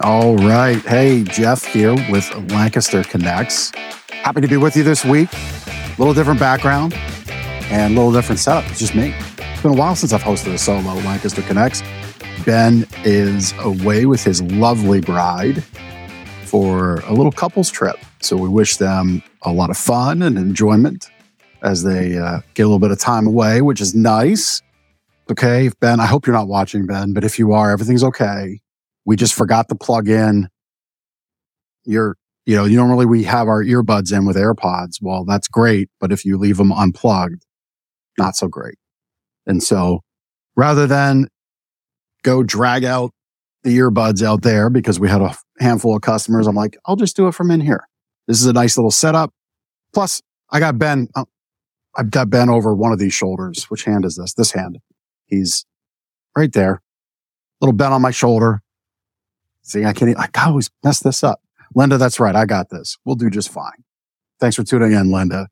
All right. Hey, Jeff here with Lancaster Connects. Happy to be with you this week. A little different background and a little different setup. It's just me. It's been a while since I've hosted a solo Lancaster Connects. Ben is away with his lovely bride for a little couples trip. So we wish them a lot of fun and enjoyment as they uh, get a little bit of time away, which is nice. Okay, Ben, I hope you're not watching, Ben, but if you are, everything's okay. We just forgot to plug in your, you know, normally we have our earbuds in with AirPods. Well, that's great, but if you leave them unplugged, not so great. And so rather than go drag out the earbuds out there because we had a handful of customers, I'm like, I'll just do it from in here. This is a nice little setup. Plus, I got Ben, uh, I've got Ben over one of these shoulders. Which hand is this? This hand. He's right there. Little Ben on my shoulder. See, I can't, I always mess this up. Linda, that's right. I got this. We'll do just fine. Thanks for tuning in, Linda.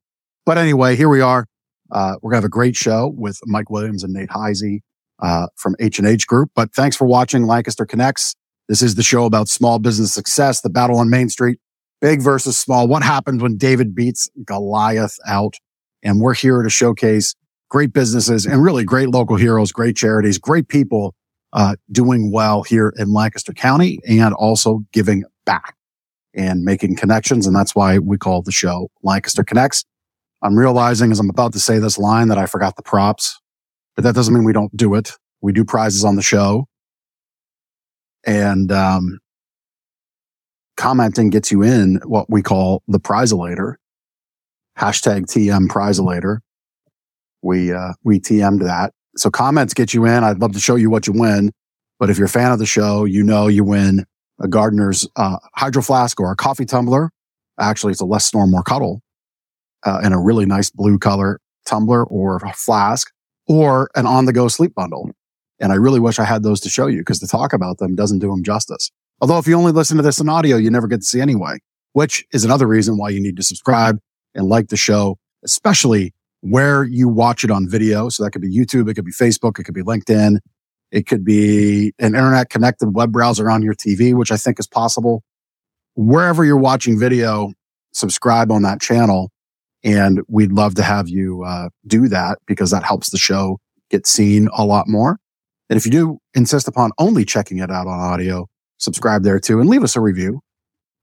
But anyway, here we are. Uh, we're going to have a great show with Mike Williams and Nate Heisey, uh, from H&H Group. But thanks for watching Lancaster Connects. This is the show about small business success, the battle on Main Street, big versus small. What happens when David beats Goliath out? And we're here to showcase great businesses and really great local heroes, great charities, great people uh, doing well here in Lancaster County and also giving back and making connections. And that's why we call the show Lancaster Connects. I'm realizing as I'm about to say this line that I forgot the props, but that doesn't mean we don't do it. We do prizes on the show. And, um, commenting gets you in what we call the prizelator. Hashtag TM prizelator. We, uh, we TM'd that. So comments get you in. I'd love to show you what you win. But if you're a fan of the show, you know you win a Gardner's uh, hydro flask or a coffee tumbler. Actually, it's a less snore, more cuddle, uh, in a really nice blue color tumbler or flask, or an on the go sleep bundle. And I really wish I had those to show you because to talk about them doesn't do them justice. Although if you only listen to this in audio, you never get to see anyway, which is another reason why you need to subscribe and like the show, especially where you watch it on video. So that could be YouTube. It could be Facebook. It could be LinkedIn. It could be an internet connected web browser on your TV, which I think is possible. Wherever you're watching video, subscribe on that channel. And we'd love to have you uh, do that because that helps the show get seen a lot more. And if you do insist upon only checking it out on audio, subscribe there too and leave us a review.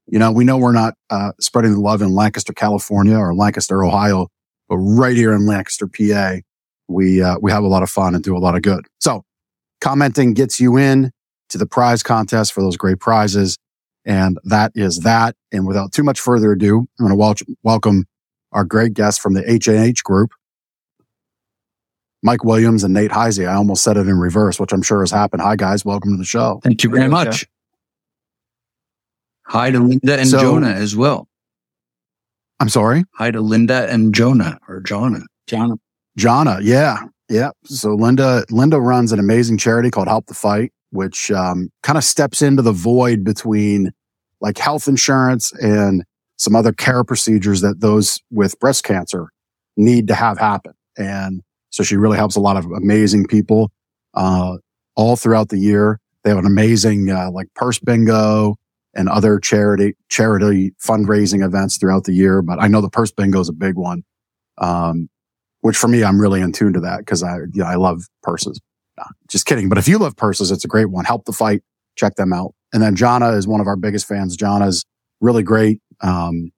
You know, we know we're not uh, spreading the love in Lancaster, California or Lancaster, Ohio, but right here in Lancaster, PA, we, uh, we have a lot of fun and do a lot of good. So commenting gets you in to the prize contest for those great prizes. And that is that. And without too much further ado, I'm going to wel- welcome our great guests from the H&H group, Mike Williams and Nate Heisey. I almost said it in reverse, which I'm sure has happened. Hi, guys. Welcome to the show. Thank you very much. Hi to Linda and So- Jonah as well. I'm sorry. Hi to Linda and Jonah or Jonah. John. Jana. Yeah. Yeah. So Linda, Linda runs an amazing charity called Help the Fight, which, um, kind of steps into the void between like health insurance and some other care procedures that those with breast cancer need to have happen. And so she really helps a lot of amazing people, uh, all throughout the year. They have an amazing, uh, like purse bingo and other charity, charity fundraising events throughout the year. But I know the purse bingo is a big one. Um, which for me, I'm really in tune to that because I, you know, I love purses. Nah, just kidding. But if you love purses, it's a great one. Help the fight. Check them out. And then Jana is one of our biggest fans. Jana's really great. Um,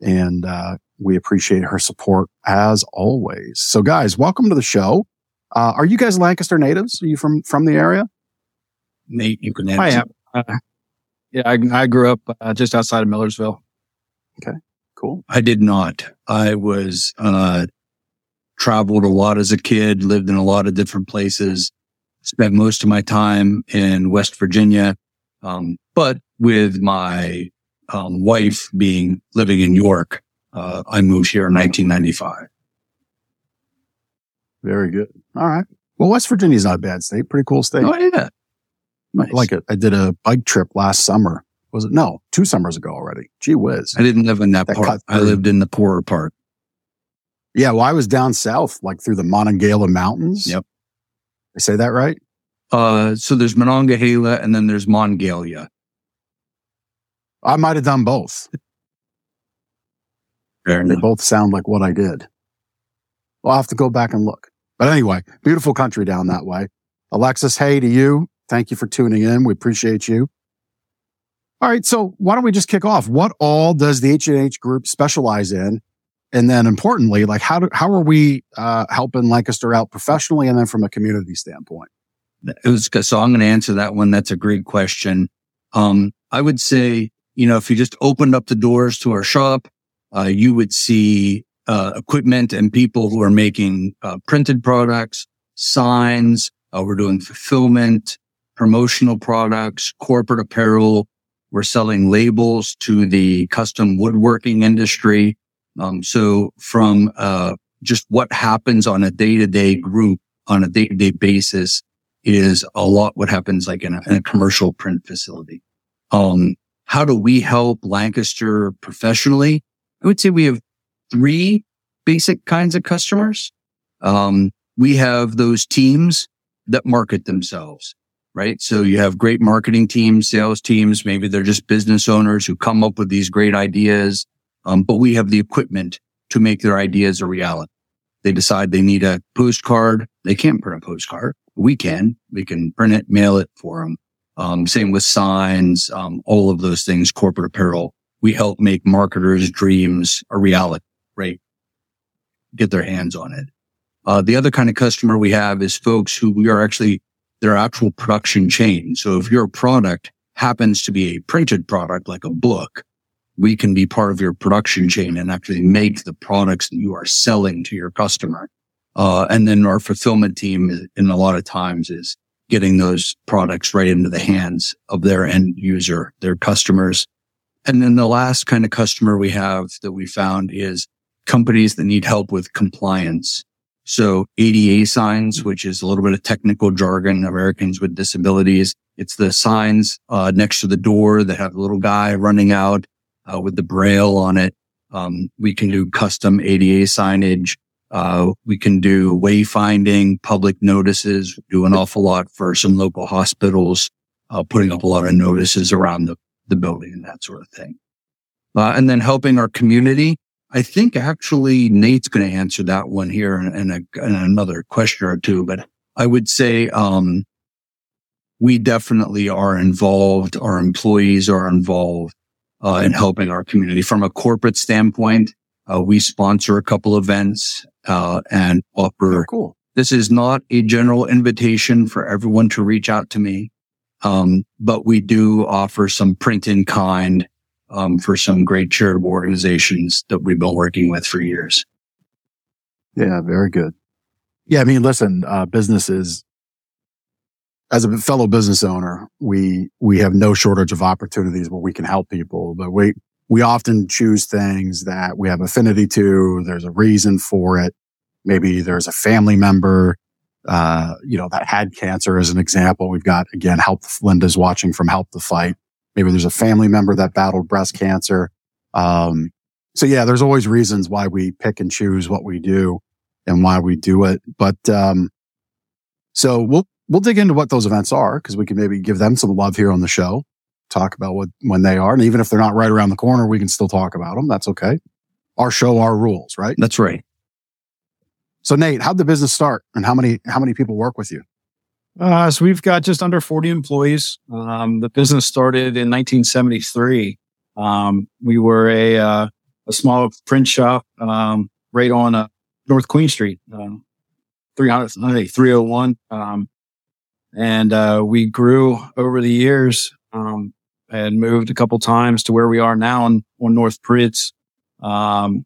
and, uh, we appreciate her support as always. So guys, welcome to the show. Uh, are you guys Lancaster natives? Are you from, from the area? Nate, you can I answer. am. Uh, yeah, I, I grew up uh, just outside of Millersville. Okay, cool. I did not. I was, uh, traveled a lot as a kid, lived in a lot of different places, spent most of my time in West Virginia. Um, but with my, um, wife being living in York, uh, I moved here in 1995. Very good. All right. Well, West Virginia's not a bad state. Pretty cool state. Oh, yeah. Nice. Like it. I did a bike trip last summer. Was it? No, two summers ago already. Gee whiz. I didn't live in that, That part. I lived in the poorer part. Yeah, well, I was down south, like through the Monongahela Mountains. Yep. I say that right? Uh, so there's Monongahela and then there's Monongalia. I might have done both. Fair They both sound like what I did. Well, I'll have to go back and look. But anyway, beautiful country down that way. Alexis, hey to you. Thank you for tuning in. We appreciate you. All right. So why don't we just kick off? What all does the H&H group specialize in? And then importantly, like how do, how are we, uh, helping Lancaster out professionally and then from a community standpoint? It was so I'm going to answer that one. That's a great question. Um, I would say, you know, if you just opened up the doors to our shop, uh, you would see uh, equipment and people who are making uh, printed products, signs. Uh, we're doing fulfillment, promotional products, corporate apparel. We're selling labels to the custom woodworking industry. Um, so from uh, just what happens on a day to day group on a day to day basis is a lot what happens like in a, in a commercial print facility. Um, how do we help Lancaster professionally? I would say we have three basic kinds of customers. Um, we have those teams that market themselves, right? So you have great marketing teams, sales teams. Maybe they're just business owners who come up with these great ideas. Um, but we have the equipment to make their ideas a reality. They decide they need a postcard. They can't print a postcard. We can. We can print it, mail it for them. Um, same with signs, um, all of those things, corporate apparel. We help make marketers' dreams a reality, right? Get their hands on it. Uh, the other kind of customer we have is folks who we are actually their actual production chain. So if your product happens to be a printed product like a book, we can be part of your production chain and actually make the products that you are selling to your customer. Uh, and then our fulfillment team in a lot of times is getting those products right into the hands of their end user, their customers. And then the last kind of customer we have that we found is companies that need help with compliance. So ADA signs, which is a little bit of technical jargon, Americans with disabilities. It's the signs, uh, next to the door that have a little guy running out, uh, with the braille on it. Um, we can do custom ADA signage. Uh, we can do wayfinding, public notices, do an awful lot for some local hospitals, uh, putting up a lot of notices around the, the building and that sort of thing. Uh, and then helping our community. I think actually Nate's going to answer that one here and, another question or two, but I would say, um, we definitely are involved. Our employees are involved, uh, in helping our community from a corporate standpoint. Uh, we sponsor a couple events, uh, and offer Cool. this is not a general invitation for everyone to reach out to me. Um, but we do offer some print in kind, um, for some great charitable organizations that we've been working with for years. Yeah, very good. Yeah, I mean, listen, uh, businesses, as a fellow business owner, we, we have no shortage of opportunities where we can help people, but we, we often choose things that we have affinity to. There's a reason for it. Maybe there's a family member, uh, you know, that had cancer as an example. We've got, again, help. Linda's watching from help the fight. Maybe there's a family member that battled breast cancer. Um, so yeah, there's always reasons why we pick and choose what we do and why we do it. But, um, so we'll, we'll dig into what those events are because we can maybe give them some love here on the show, talk about what, when they are. And even if they're not right around the corner, we can still talk about them. That's okay. Our show, our rules, right? That's right. So Nate, how'd the business start and how many, how many people work with you? Uh, so we've got just under 40 employees. Um, the business started in 1973. Um, we were a, uh, a small print shop, um, right on, uh, North Queen Street, um, 300, uh, 301. Um, and, uh, we grew over the years, um, and moved a couple times to where we are now on, on North Pritz. Um,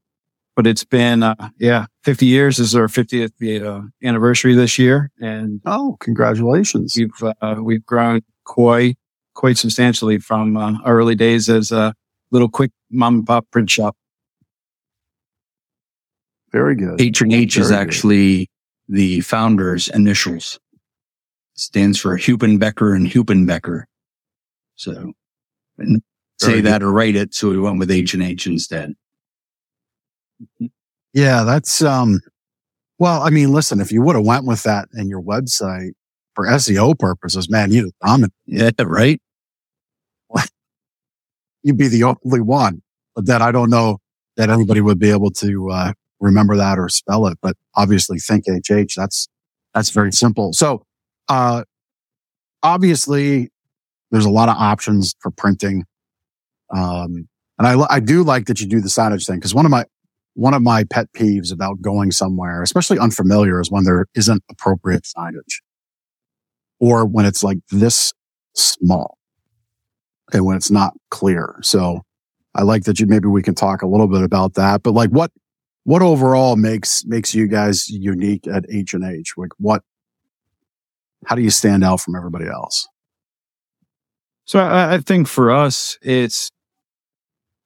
but it's been, uh, yeah, 50 years This is our 50th uh, anniversary this year. And Oh, congratulations. we've uh, we've grown quite quite substantially from uh, our early days as a little quick mom and pop print shop. Very good. H and H is Very good. actually the founder's initials. Stands for Hupenbecker and Hupenbecker. So say Very that or write it. So we went with H and H instead. Yeah, that's um well, I mean, listen, if you would have went with that in your website for SEO purposes, man, you'd have dominated. Yeah, right. you'd be the only one. But then I don't know that anybody would be able to uh, remember that or spell it. But obviously, think HH. That's that's very simple. So, uh, obviously, there's a lot of options for printing. Um, and I, I do like that you do the signage thing because one of my one of my pet peeves about going somewhere, especially unfamiliar, is when there isn't appropriate signage or when it's like this small and when it's not clear. So I like that you, maybe we can talk a little bit about that, but like what, what overall makes, makes you guys unique at H and H? Like what, how do you stand out from everybody else? So I, I think for us, it's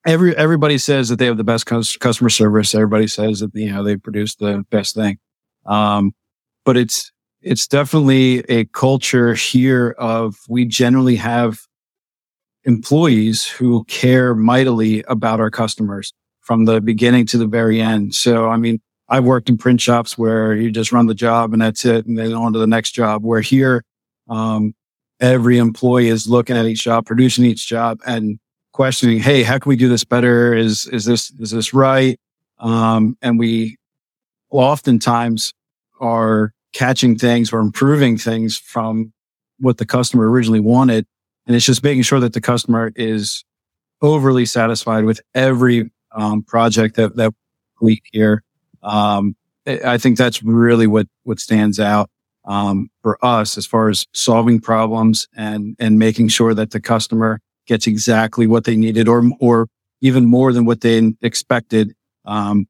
every everybody says that they have the best customer service. Everybody says that you know they produce the best thing, um, but it's it's definitely a culture here of we generally have employees who care mightily about our customers from the beginning to the very end. So, I mean, I've worked in print shops where you just run the job and that's it, and then on to the next job. Where here, um, every employee is looking at each job, producing each job, and questioning, "Hey, how can we do this better? Is is this is this right?" Um, and we oftentimes are catching things or improving things from what the customer originally wanted, and it's just making sure that the customer is overly satisfied with every um, project that that we hear. Um, I think that's really what what stands out um, for us as far as solving problems and and making sure that the customer gets exactly what they needed or or even more than what they expected um,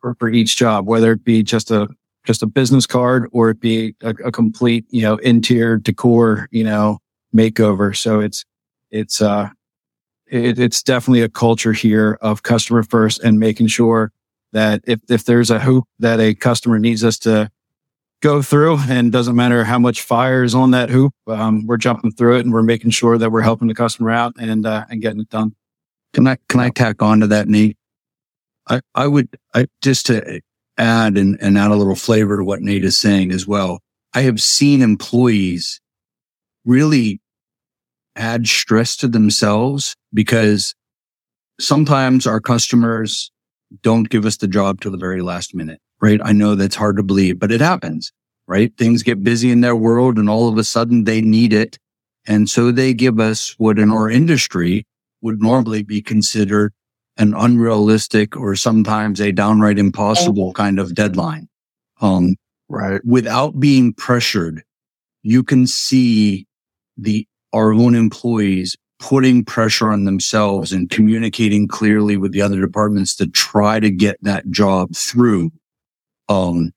for, for each job, whether it be just a just a business card or it be a, a complete you know interior decor you know makeover. So it's it's uh it, it's definitely a culture here of customer first and making sure that if if there's a hoop that a customer needs us to go through and doesn't matter how much fire is on that hoop. Um, we're jumping through it and we're making sure that we're helping the customer out and, uh, and getting it done. Can I, can I tack on to that, Nate? I, I would, I just to add and, and add a little flavor to what Nate is saying as well. I have seen employees really add stress to themselves because sometimes our customers don't give us the job till the very last minute right? I know that's hard to believe, but it happens, right? Things get busy in their world and all of a sudden they need it. And so they give us what in our industry would normally be considered an unrealistic or sometimes a downright impossible kind of deadline. Um, right. Without being pressured, you can see the, our own employees putting pressure on themselves and communicating clearly with the other departments to try to get that job through um,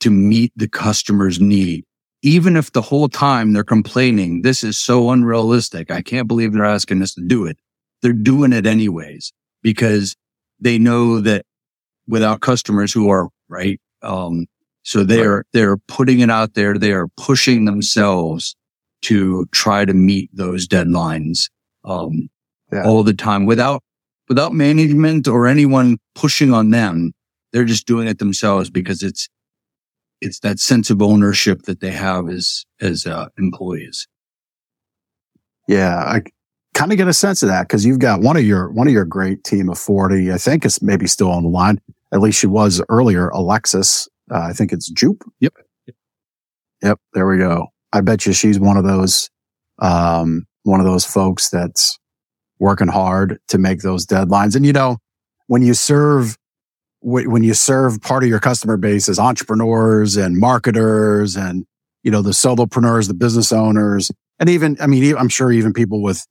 to meet the customer's need. Even if the whole time they're complaining, this is so unrealistic. I can't believe they're asking us to do it. They're doing it anyways because they know that without customers who are right. Um, so they're, right. they're putting it out there. They are pushing themselves to try to meet those deadlines, um, yeah. all the time without, without management or anyone pushing on them. They're just doing it themselves because it's, it's that sense of ownership that they have as, as, uh, employees. Yeah. I kind of get a sense of that because you've got one of your, one of your great team of 40, I think is maybe still on the line. At least she was earlier, Alexis. Uh, I think it's Jupe. Yep. Yep. There we go. I bet you she's one of those, um, one of those folks that's working hard to make those deadlines. And you know, when you serve when you serve part of your customer base as entrepreneurs and marketers and, you know, the solopreneurs, the business owners, and even, I mean, I'm sure even people with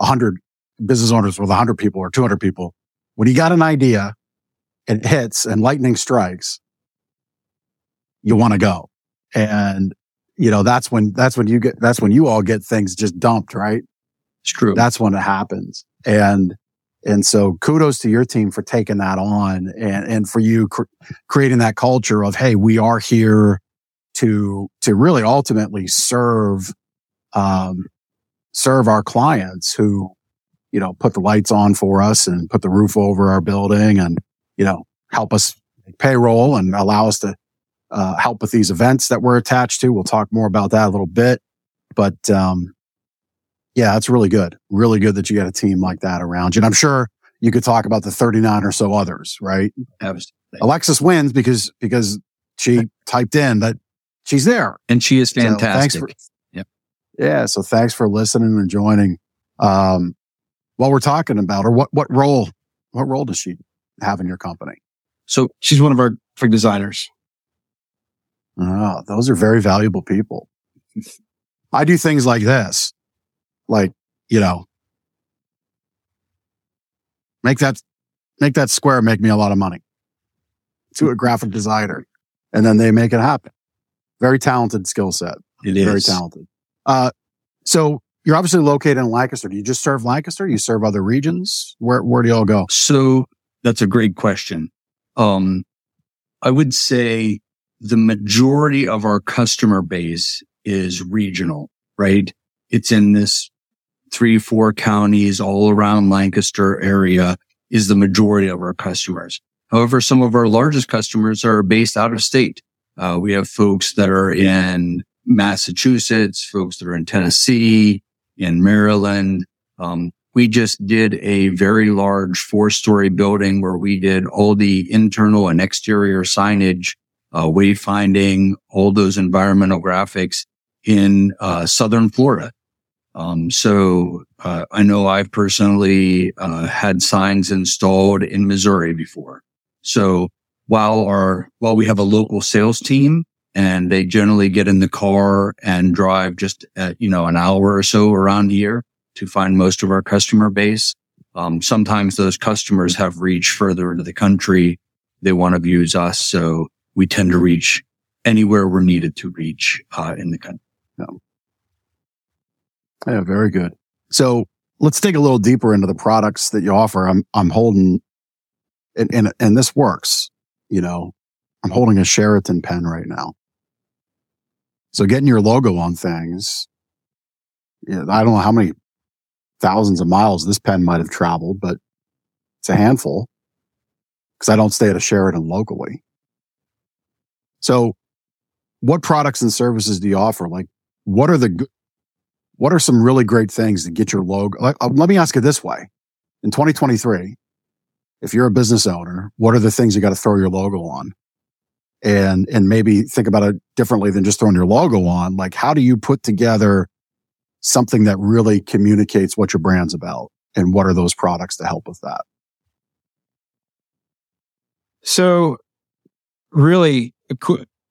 a hundred business owners with a hundred people or 200 people, when you got an idea, it hits and lightning strikes, you want to go. And, you know, that's when, that's when you get, that's when you all get things just dumped, right? It's true. That's when it happens. And, and so kudos to your team for taking that on and, and for you cr- creating that culture of, Hey, we are here to, to really ultimately serve, um, serve our clients who, you know, put the lights on for us and put the roof over our building and, you know, help us payroll and allow us to, uh, help with these events that we're attached to. We'll talk more about that a little bit, but, um, Yeah, that's really good. Really good that you got a team like that around you. And I'm sure you could talk about the 39 or so others, right? Absolutely. Alexis wins because because she typed in that she's there. And she is So fantastic. for, Yeah. So thanks for listening and joining. Um, while we're talking about her, what, what role, what role does she have in your company? so She's one of our graphic designers. Oh, those are very valuable people. I do things like this, like, you know, make that, make that square make me a lot of money to a graphic designer. And then they make it happen. Very talented skill set. it is Very talented. Uh, so you're obviously located in Lancaster. Do you just serve Lancaster? You serve other regions? Where, where do y'all go? So that's a great question. Um, I would say the majority of our customer base is regional, right? It's in this three, four counties all around Lancaster area is the majority of our customers. However, some of our largest customers are based out of state. Uh, we have folks that are in Massachusetts, folks that are in Tennessee, in Maryland. Um, we just did a very large four story building where we did all the internal and exterior signage, uh, wayfinding, all those environmental graphics in, uh, Southern Florida. Um, so, uh, I know I've personally, uh, had signs installed in Missouri before. So while our, while we have a local sales team and they generally get in the car and drive just, uh, you know, an hour or so around here, to find most of our customer base. Um, sometimes those customers have reached further into the country. They want to use us. So we tend to reach anywhere we're needed to reach, uh, in the country. Yeah, very good. So let's dig a little deeper into the products that you offer. I'm, I'm holding, and, and, and this works, you know, I'm holding a Sheraton pen right now. So getting your logo on things, I don't know how many thousands of miles this pen might have traveled, but it's a handful because I don't stay at a Sheraton locally. So what products and services do you offer? Like what are the, what are some really great things to get your logo? Like, uh, let me ask it this way. In 2023, if you're a business owner, what are the things you got to throw your logo on? And, and maybe think about it differently than just throwing your logo on. Like, how do you put together something that really communicates what your brand's about? And what are those products to help with that? So really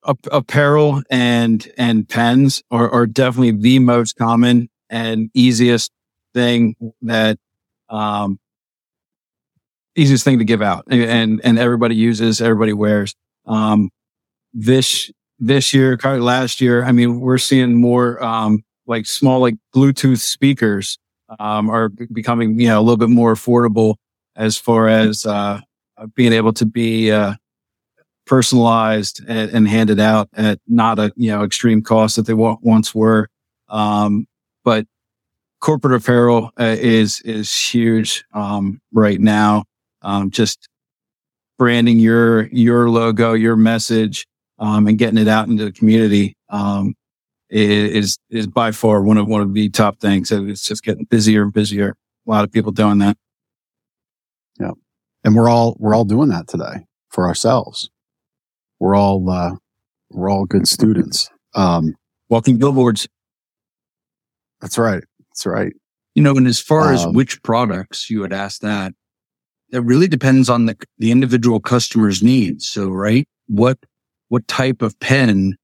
apparel and, and pens are, are definitely the most common and easiest thing that, um, easiest thing to give out and, and, everybody uses, everybody wears. Um, this, this year, kind of last year, I mean, we're seeing more, um, like small, like Bluetooth speakers, um, are becoming, you know, a little bit more affordable as far as, uh, being able to be uh, personalized and, and handed out at not a you know extreme cost that they once were. Um, but corporate apparel uh, is is huge um, right now. Um, just branding your your logo, your message, um, and getting it out into the community um, is is by far one of one of the top things. It's just getting busier and busier. A lot of people doing that. Yeah, and we're all, we're all doing that today for ourselves. We're all, uh, we're all good students. Um, Walking billboards. that's right. That's right. You know, and as far as Um, which products you would ask that, that really depends on the, the individual customer's needs. So, right. What, what type of pen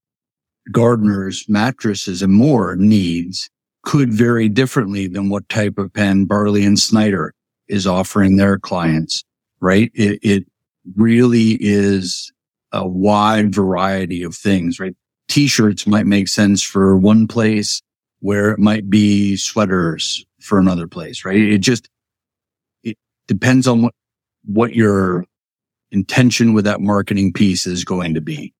Gardner's, mattresses and more needs could vary differently than what type of pen Barley and Snyder is offering their clients, right? It, it really is a wide variety of things, right? T-shirts might make sense for one place where it might be sweaters for another place, right? It just, it depends on what, what your intention with that marketing piece is going to be.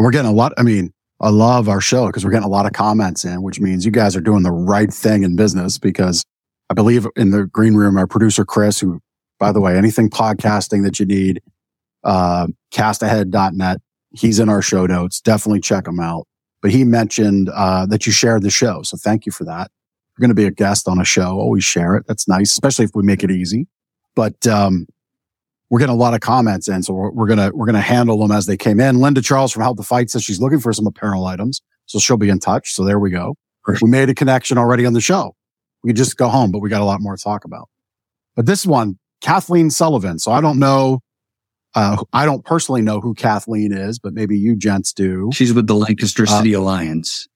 And we're getting a lot. I mean, I love our show because we're getting a lot of comments in, which means you guys are doing the right thing in business because I believe in the green room, our producer, Chris, who, by the way, anything podcasting that you need, uh, castahead.net. He's in our show notes. Definitely check him out. but he mentioned uh, that you shared the show. So thank you for that. You're going to be a guest on a show. Always share it. That's nice, especially if we make it easy. But um, we're getting a lot of comments in, so we're, we're gonna we're gonna handle them as they came in. Linda Charles from Help the Fight says she's looking for some apparel items, so she'll be in touch. So there we go. We made a connection already on the show. We could just go home, but we got a lot more to talk about. But this one, Kathleen Sullivan. So I don't know. Uh, I don't personally know who Kathleen is, but maybe you gents do. She's with the Lancaster uh, City uh, Alliance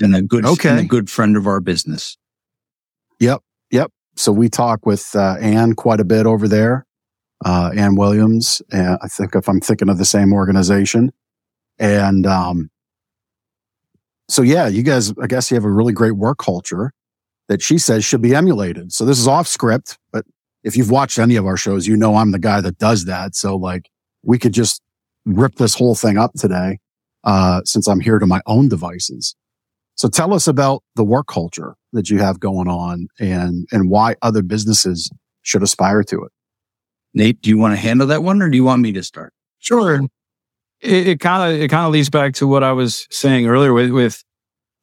and a good, okay. and a good friend of our business. Yep. Yep. So we talk with uh, Ann quite a bit over there uh, Ann Williams. Uh, I think if I'm thinking of the same organization. And, um, so yeah, you guys, I guess you have a really great work culture that she says should be emulated. So this is off script, but if you've watched any of our shows, you know I'm the guy that does that. So like we could just rip this whole thing up today, uh, since I'm here to my own devices. So tell us about the work culture that you have going on and, and why other businesses should aspire to it. Nate, do you want to handle that one or do you want me to start? Sure. It kind of, it kind of leads back to what I was saying earlier with, with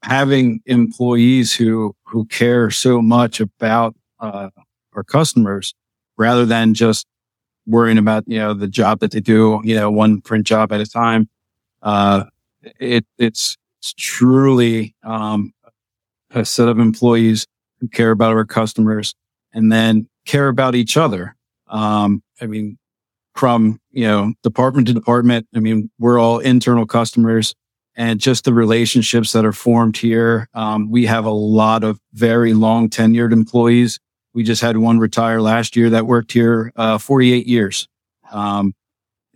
having employees who, who care so much about, uh, our customers rather than just worrying about, you know, the job that they do, you know, one print job at a time. Uh, it, it's, it's truly, um, a set of employees who care about our customers and then care about each other. Um, I mean, from, you know, department to department, I mean, we're all internal customers and just the relationships that are formed here. Um, we have a lot of very long tenured employees. We just had one retire last year that worked here, uh, 48 years. Um,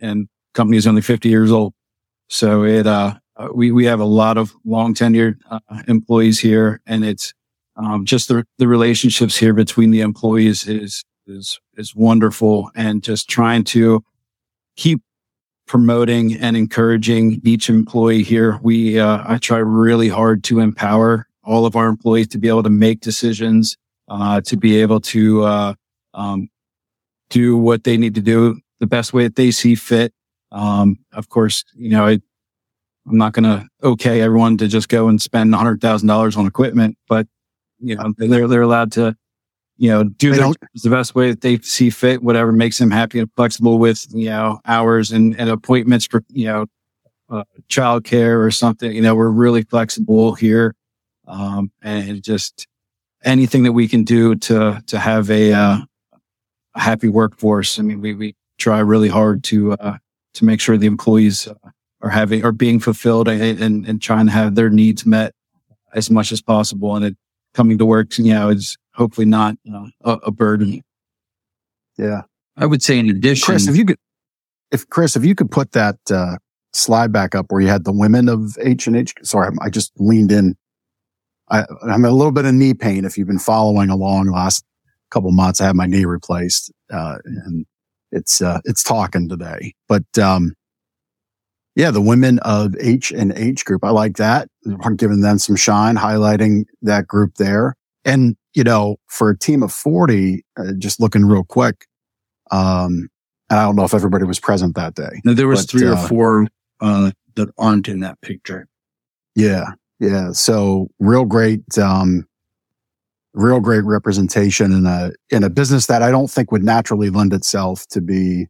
and company is only 50 years old. So it, uh, uh, we, we have a lot of long tenured uh, employees here and it's, um, just the, the relationships here between the employees is, is is wonderful and just trying to keep promoting and encouraging each employee here. We uh, I try really hard to empower all of our employees to be able to make decisions, uh, to be able to uh, um, do what they need to do the best way that they see fit. Um, of course, you know, I, I'm not going to okay everyone to just go and spend hundred thousand dollars on equipment, but you know, they're, they're allowed to you know, do their, the best way that they see fit, whatever makes them happy and flexible with, you know, hours and, and appointments for, you know, uh, childcare or something. You know, we're really flexible here. Um, and just anything that we can do to, to have a, uh, a happy workforce. I mean, we, we try really hard to, uh, to make sure the employees uh, are having, are being fulfilled and, and, and trying to have their needs met as much as possible. And it coming to work, you know, is, hopefully not uh, a, a, burden. Yeah. I would say in addition, Chris, if you could, if Chris, if you could put that, uh, slide back up where you had the women of H and H. Sorry, I just leaned in. I, I'm a little bit of knee pain. If you've been following along the last couple months, I had my knee replaced, uh, and it's, uh, it's talking today, but, um, yeah, the women of H and H group. I like that. Giving them some shine, highlighting that group there. And you know, for a team of 40, uh, just looking real quick, um, and I don't know if everybody was present that day. No, there was but, three or uh, four, uh, that aren't in that picture. Yeah. Yeah. So real great, um, real great representation in a, in a business that I don't think would naturally lend itself to be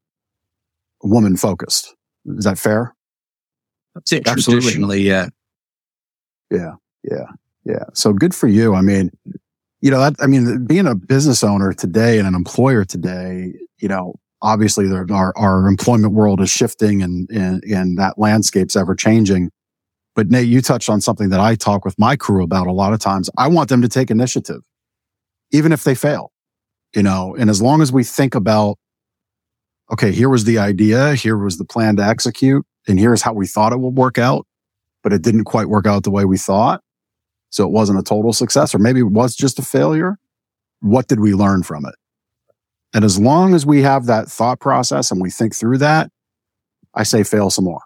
woman focused. Is that fair? That's it. Absolutely. Yeah. Yeah. Yeah. Yeah. So good for you. I mean, you know, that, I mean, being a business owner today and an employer today, you know, obviously there, our, our employment world is shifting and, and, and that landscape's ever changing. But Nate, you touched on something that I talk with my crew about a lot of times. I want them to take initiative, even if they fail, you know, and as long as we think about, okay, here was the idea. Here was the plan to execute and here's how we thought it would work out, but it didn't quite work out the way we thought. So it wasn't a total success, or maybe it was just a failure. What did we learn from it? And as long as we have that thought process and we think through that, I say fail some more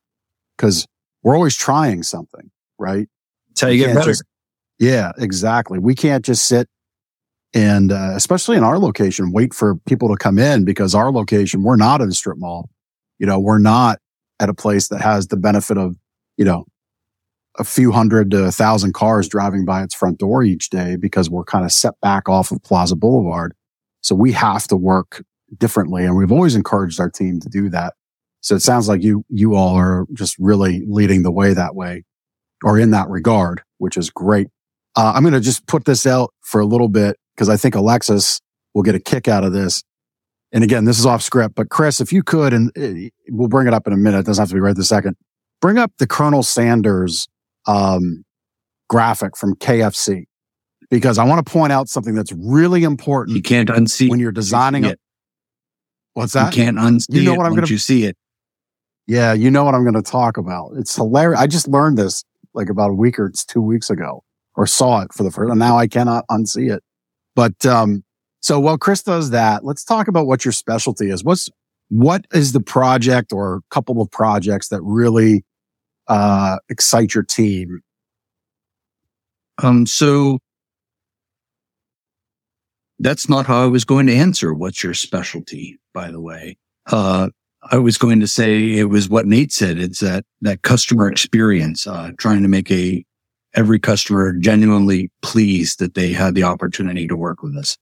because we're always trying something, right? That's how you get better. Just, yeah, exactly. We can't just sit and, uh, especially in our location, wait for people to come in because our location, we're not in a strip mall. You know, we're not at a place that has the benefit of, you know, a few hundred to a thousand cars driving by its front door each day because we're kind of set back off of Plaza Boulevard. So we have to work differently. And we've always encouraged our team to do that. So it sounds like you, you all are just really leading the way that way or in that regard, which is great. Uh, I'm going to just put this out for a little bit because I think Alexis will get a kick out of this. And again, this is off script, but Chris, if you could, and uh, we'll bring it up in a minute. It doesn't have to be right this second. Bring up the Colonel Sanders um, graphic from KFC because I want to point out something that's really important. You can't unsee when you're designing it. What's that? You can't unsee you know what I'm gonna, you see it. Yeah, you know what I'm going to talk about. It's hilarious. I just learned this like about a week or it's two weeks ago or saw it for the first, and now I cannot unsee it. But, um, so while Chris does that, let's talk about what your specialty is. What's, what is the project or couple of projects that really, uh, excite your team? Um, so that's not how I was going to answer. What's your specialty, by the way? Uh, I was going to say it was what Nate said. It's that, that customer experience, uh, trying to make a, every customer genuinely pleased that they had the opportunity to work with us.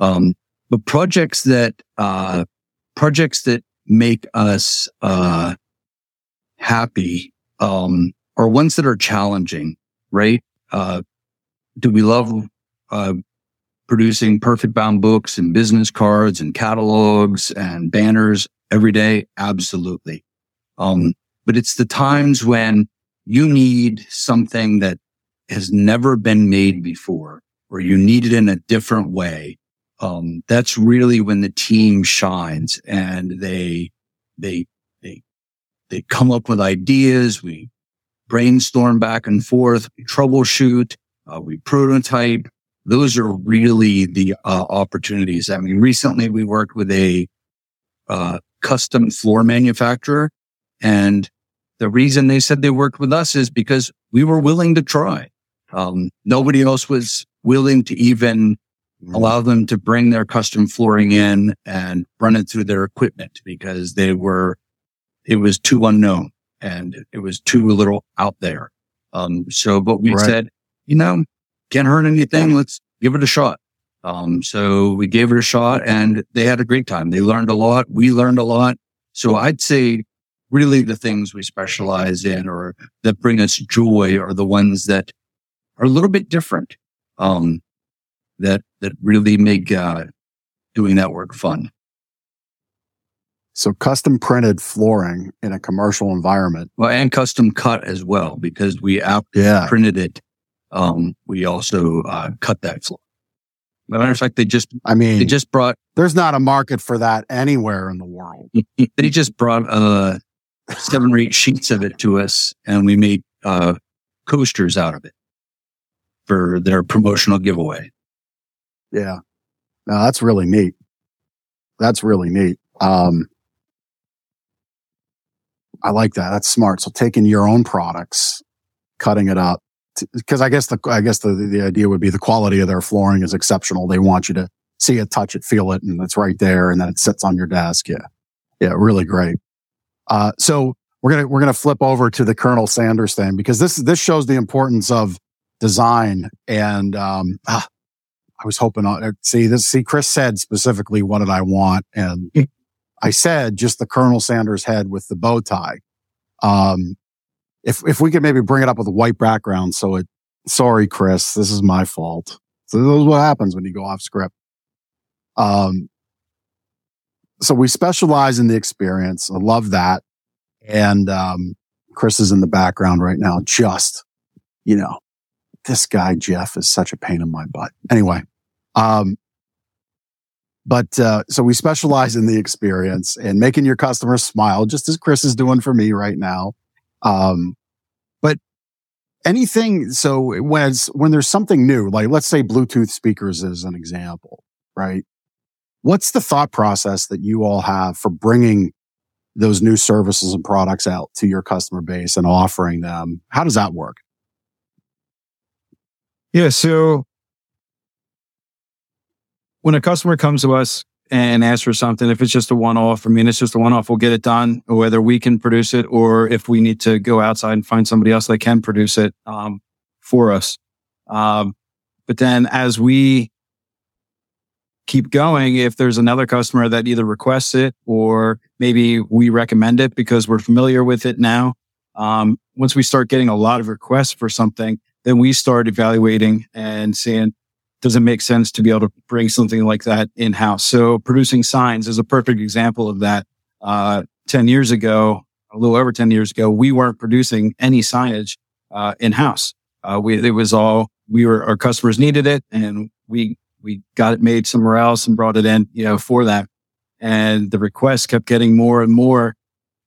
Um, but projects that, uh, projects that make us, uh, happy, um, are ones that are challenging, right? Uh, do we love, uh, producing perfect bound books and business cards and catalogs and banners every day? Absolutely. Um, but it's the times when you need something that has never been made before or you need it in a different way. Um, that's really when the team shines and they, they, they, they come up with ideas. We brainstorm back and forth, we troubleshoot, uh, we prototype. Those are really the uh, opportunities. I mean, recently we worked with a uh, custom floor manufacturer. And the reason they said they worked with us is because we were willing to try. Um, nobody else was willing to even mm-hmm. allow them to bring their custom flooring in and run it through their equipment because they were, it was too unknown and it was too little out there. Um, so, but we right. said, you know, can't hurt anything. Let's give it a shot. Um, so we gave it a shot and they had a great time. They learned a lot. We learned a lot. So I'd say really the things we specialize in or that bring us joy are the ones that are a little bit different. Um, that, that really make, uh, doing that work fun. So custom printed flooring in a commercial environment. Well, and custom cut as well, because we yeah. printed it. Um, we also, uh, cut that floor matter of fact, they just, I mean, they just brought, there's not a market for that anywhere in the world. they just brought, uh, seven or eight sheets of it to us and we made, uh, coasters out of it for their promotional giveaway. Yeah. No, that's really neat. That's really neat. Um, I like that. That's smart. So taking your own products, cutting it up, because I guess the I guess the the idea would be the quality of their flooring is exceptional. They want you to see it, touch it, feel it, and it's right there, and then it sits on your desk. Yeah, yeah, really great. Uh, so we're gonna we're gonna flip over to the Colonel Sanders thing because this this shows the importance of design and um, ah, I was hoping on uh, see this see Chris said specifically what did I want and I said just the Colonel Sanders head with the bow tie. Um, if if we could maybe bring it up with a white background, so it. Sorry, Chris, this is my fault. So this is what happens when you go off script. Um. So we specialize in the experience. I love that, and um, Chris is in the background right now. Just, you know, this guy Jeff is such a pain in my butt. Anyway, um, but uh, so we specialize in the experience and making your customers smile, just as Chris is doing for me right now. Um, but anything, so when it's, when there's something new, like let's say Bluetooth speakers is an example, right? What's the thought process that you all have for bringing those new services and products out to your customer base and offering them? How does that work? Yeah. So when a customer comes to us and ask for something. If it's just a one off, I mean, it's just a one off. We'll get it done, whether we can produce it or if we need to go outside and find somebody else that can produce it um, for us. Um, but then as we keep going, if there's another customer that either requests it or maybe we recommend it because we're familiar with it now, um, once we start getting a lot of requests for something, then we start evaluating and seeing does it make sense to be able to bring something like that in house? So producing signs is a perfect example of that. Uh, 10 years ago, a little over 10 years ago, we weren't producing any signage, uh, in house. Uh, we, it was all, we were, our customers needed it and we, we got it made somewhere else and brought it in, you know, for that. And the requests kept getting more and more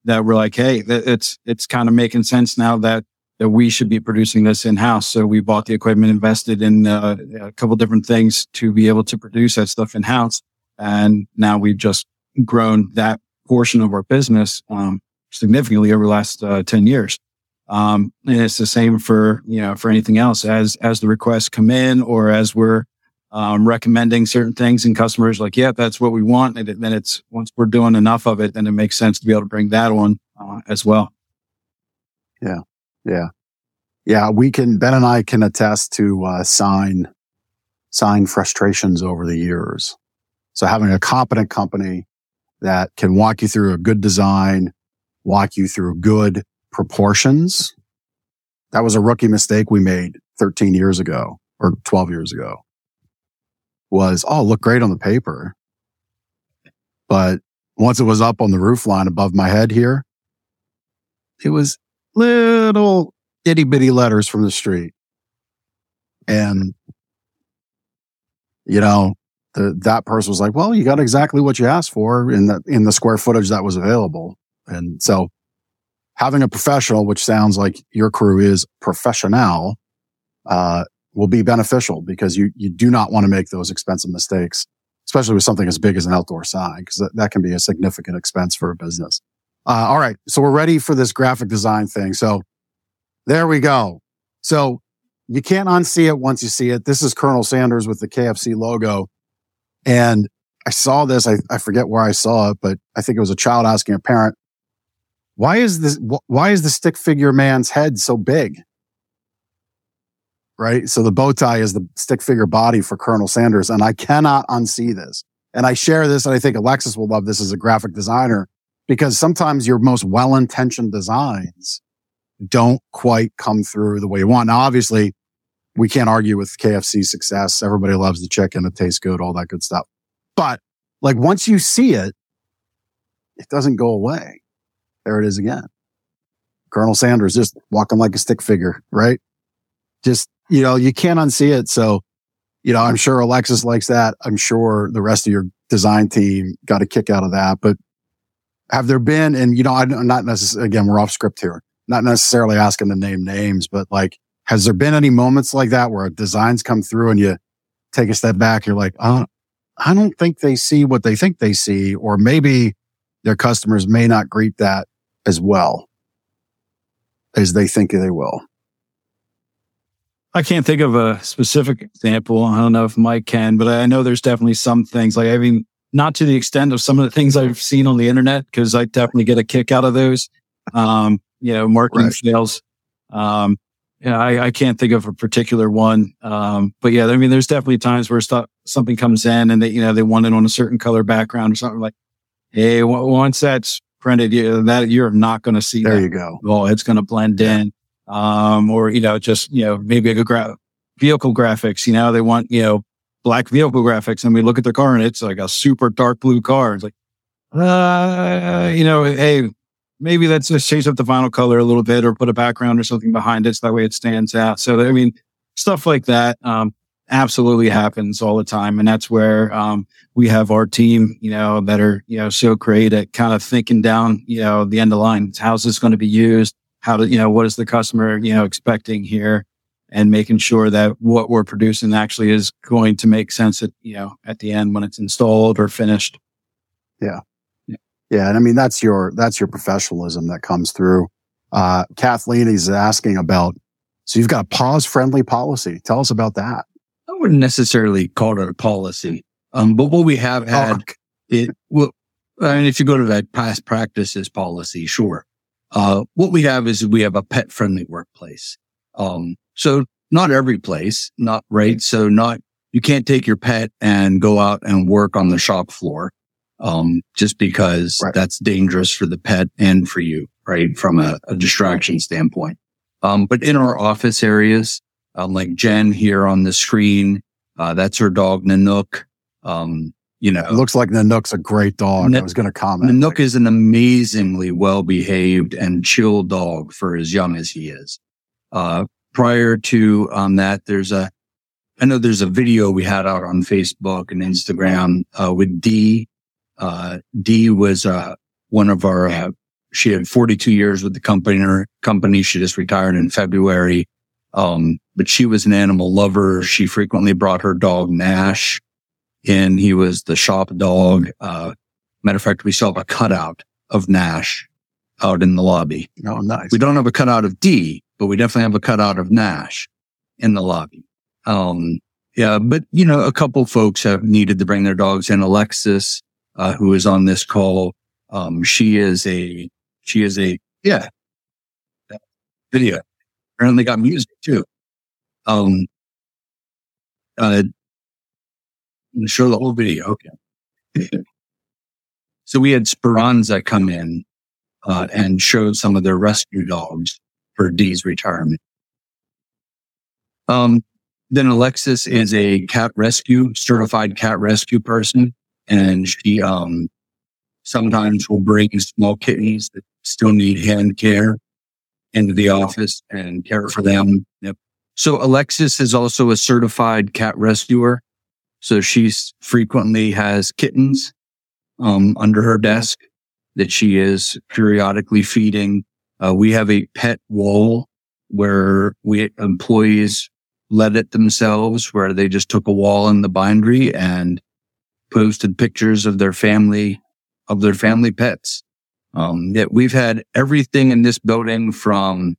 that we're like, Hey, it's, it's kind of making sense now that that we should be producing this in house. So we bought the equipment, invested in uh, a couple different things to be able to produce that stuff in house. And now we've just grown that portion of our business, um, significantly over the last uh, 10 years. Um, and it's the same for, you know, for anything else as, as the requests come in or as we're, um, recommending certain things and customers like, yeah, that's what we want. And then it's once we're doing enough of it, then it makes sense to be able to bring that on, uh, as well. Yeah. Yeah. Yeah. We can, Ben and I can attest to, uh, sign, sign frustrations over the years. So having a competent company that can walk you through a good design, walk you through good proportions. That was a rookie mistake we made 13 years ago or 12 years ago was, oh, look great on the paper. But once it was up on the roof line above my head here, it was little itty bitty letters from the street. And, you know, the, that person was like, well, you got exactly what you asked for in the, in the square footage that was available. And so having a professional, which sounds like your crew is professional, uh, will be beneficial because you, you do not want to make those expensive mistakes, especially with something as big as an outdoor sign, because that, that can be a significant expense for a business. Uh, all right. So we're ready for this graphic design thing. So there we go. So you can't unsee it once you see it. This is Colonel Sanders with the KFC logo. And I saw this. I, I forget where I saw it, but I think it was a child asking a parent, why is this, why is the stick figure man's head so big? Right. So the bow tie is the stick figure body for Colonel Sanders. And I cannot unsee this. And I share this. And I think Alexis will love this as a graphic designer because sometimes your most well-intentioned designs don't quite come through the way you want. Now, obviously we can't argue with KFC success. Everybody loves the chicken. It tastes good, all that good stuff. But like once you see it, it doesn't go away. There it is again. Colonel Sanders just walking like a stick figure, right? Just, you know, you can't unsee it. So, you know, I'm sure Alexis likes that. I'm sure the rest of your design team got a kick out of that, but have there been, and you know, I'm not necessarily, again, we're off script here, not necessarily asking to name names, but like, has there been any moments like that where designs come through and you take a step back? You're like, oh, I don't think they see what they think they see, or maybe their customers may not greet that as well as they think they will. I can't think of a specific example. I don't know if Mike can, but I know there's definitely some things like, I mean, not to the extent of some of the things I've seen on the internet, because I definitely get a kick out of those. Um, you know, marketing right. sales. Um, yeah, I, I, can't think of a particular one. Um, but yeah, I mean, there's definitely times where stuff, something comes in and they, you know, they want it on a certain color background or something like, Hey, w- once that's printed, you, that you're not going to see there that. you go. Well, it's going to blend yeah. in. Um, or, you know, just, you know, maybe a gra- vehicle graphics, you know, they want, you know, black vehicle graphics and we look at the car and it's like a super dark blue car. It's like, uh, you know, hey, maybe let's just change up the vinyl color a little bit or put a background or something behind it so that way it stands out. So, I mean, stuff like that, um, absolutely happens all the time. And that's where, um, we have our team, you know, that are, you know, so great at kind of thinking down, you know, the end of line. How's this going to be used? How to, you know, what is the customer, you know, expecting here? And making sure that what we're producing actually is going to make sense at, you know, at the end when it's installed or finished. Yeah. Yeah. yeah. And I mean, that's your, that's your professionalism that comes through. Uh, Kathleen is asking about, so you've got a paws friendly policy. Tell us about that. I wouldn't necessarily call it a policy. Um, but what we have had, it well, I mean, if you go to that past practices policy, sure. Uh, what we have is we have a pet friendly workplace. Um, so not every place, not right. So not, you can't take your pet and go out and work on the shop floor. Um, just because Right. that's dangerous for the pet and for you, right? From a, a distraction standpoint. Um, but in our office areas, um, like Jen here on the screen, uh, that's her dog Nanook. Um, you know, It looks like Nanook's a great dog. I was going to comment. Nanook is an amazingly well behaved and chill dog for as young as he is. Uh, prior to um, that, there's a, I know there's a video we had out on Facebook and Instagram uh, with Dee. Uh, Dee was uh, one of our. Uh, she had 42 years with the company. Her company. She just retired in February. Um, but she was an animal lover. She frequently brought her dog Nash in. He was the shop dog. Uh, Matter of fact, we still have a cutout of Nash out in the lobby. oh, nice. We don't have a cutout of D, but we definitely have a cutout of Nash in the lobby. Um, yeah, but you know, a couple folks have needed to bring their dogs in. Alexis, uh, who is on this call, um, she is a, she is a, yeah, video. Apparently got music too. Um, uh, show the whole video. Okay. So we had Speranza come in uh, and show some of their rescue dogs for Dee's retirement. Um, then Alexis is a cat rescue certified cat rescue person, and she um, sometimes will bring small kittens that still need hand care into the office and care for them. Yep. So Alexis is also a certified cat rescuer. So she frequently has kittens um, under her desk that she is periodically feeding. Uh, we have a pet wall where we employees led it themselves, where they just took a wall in the bindery and posted pictures of their family, of their family pets. Um, we've had everything in this building from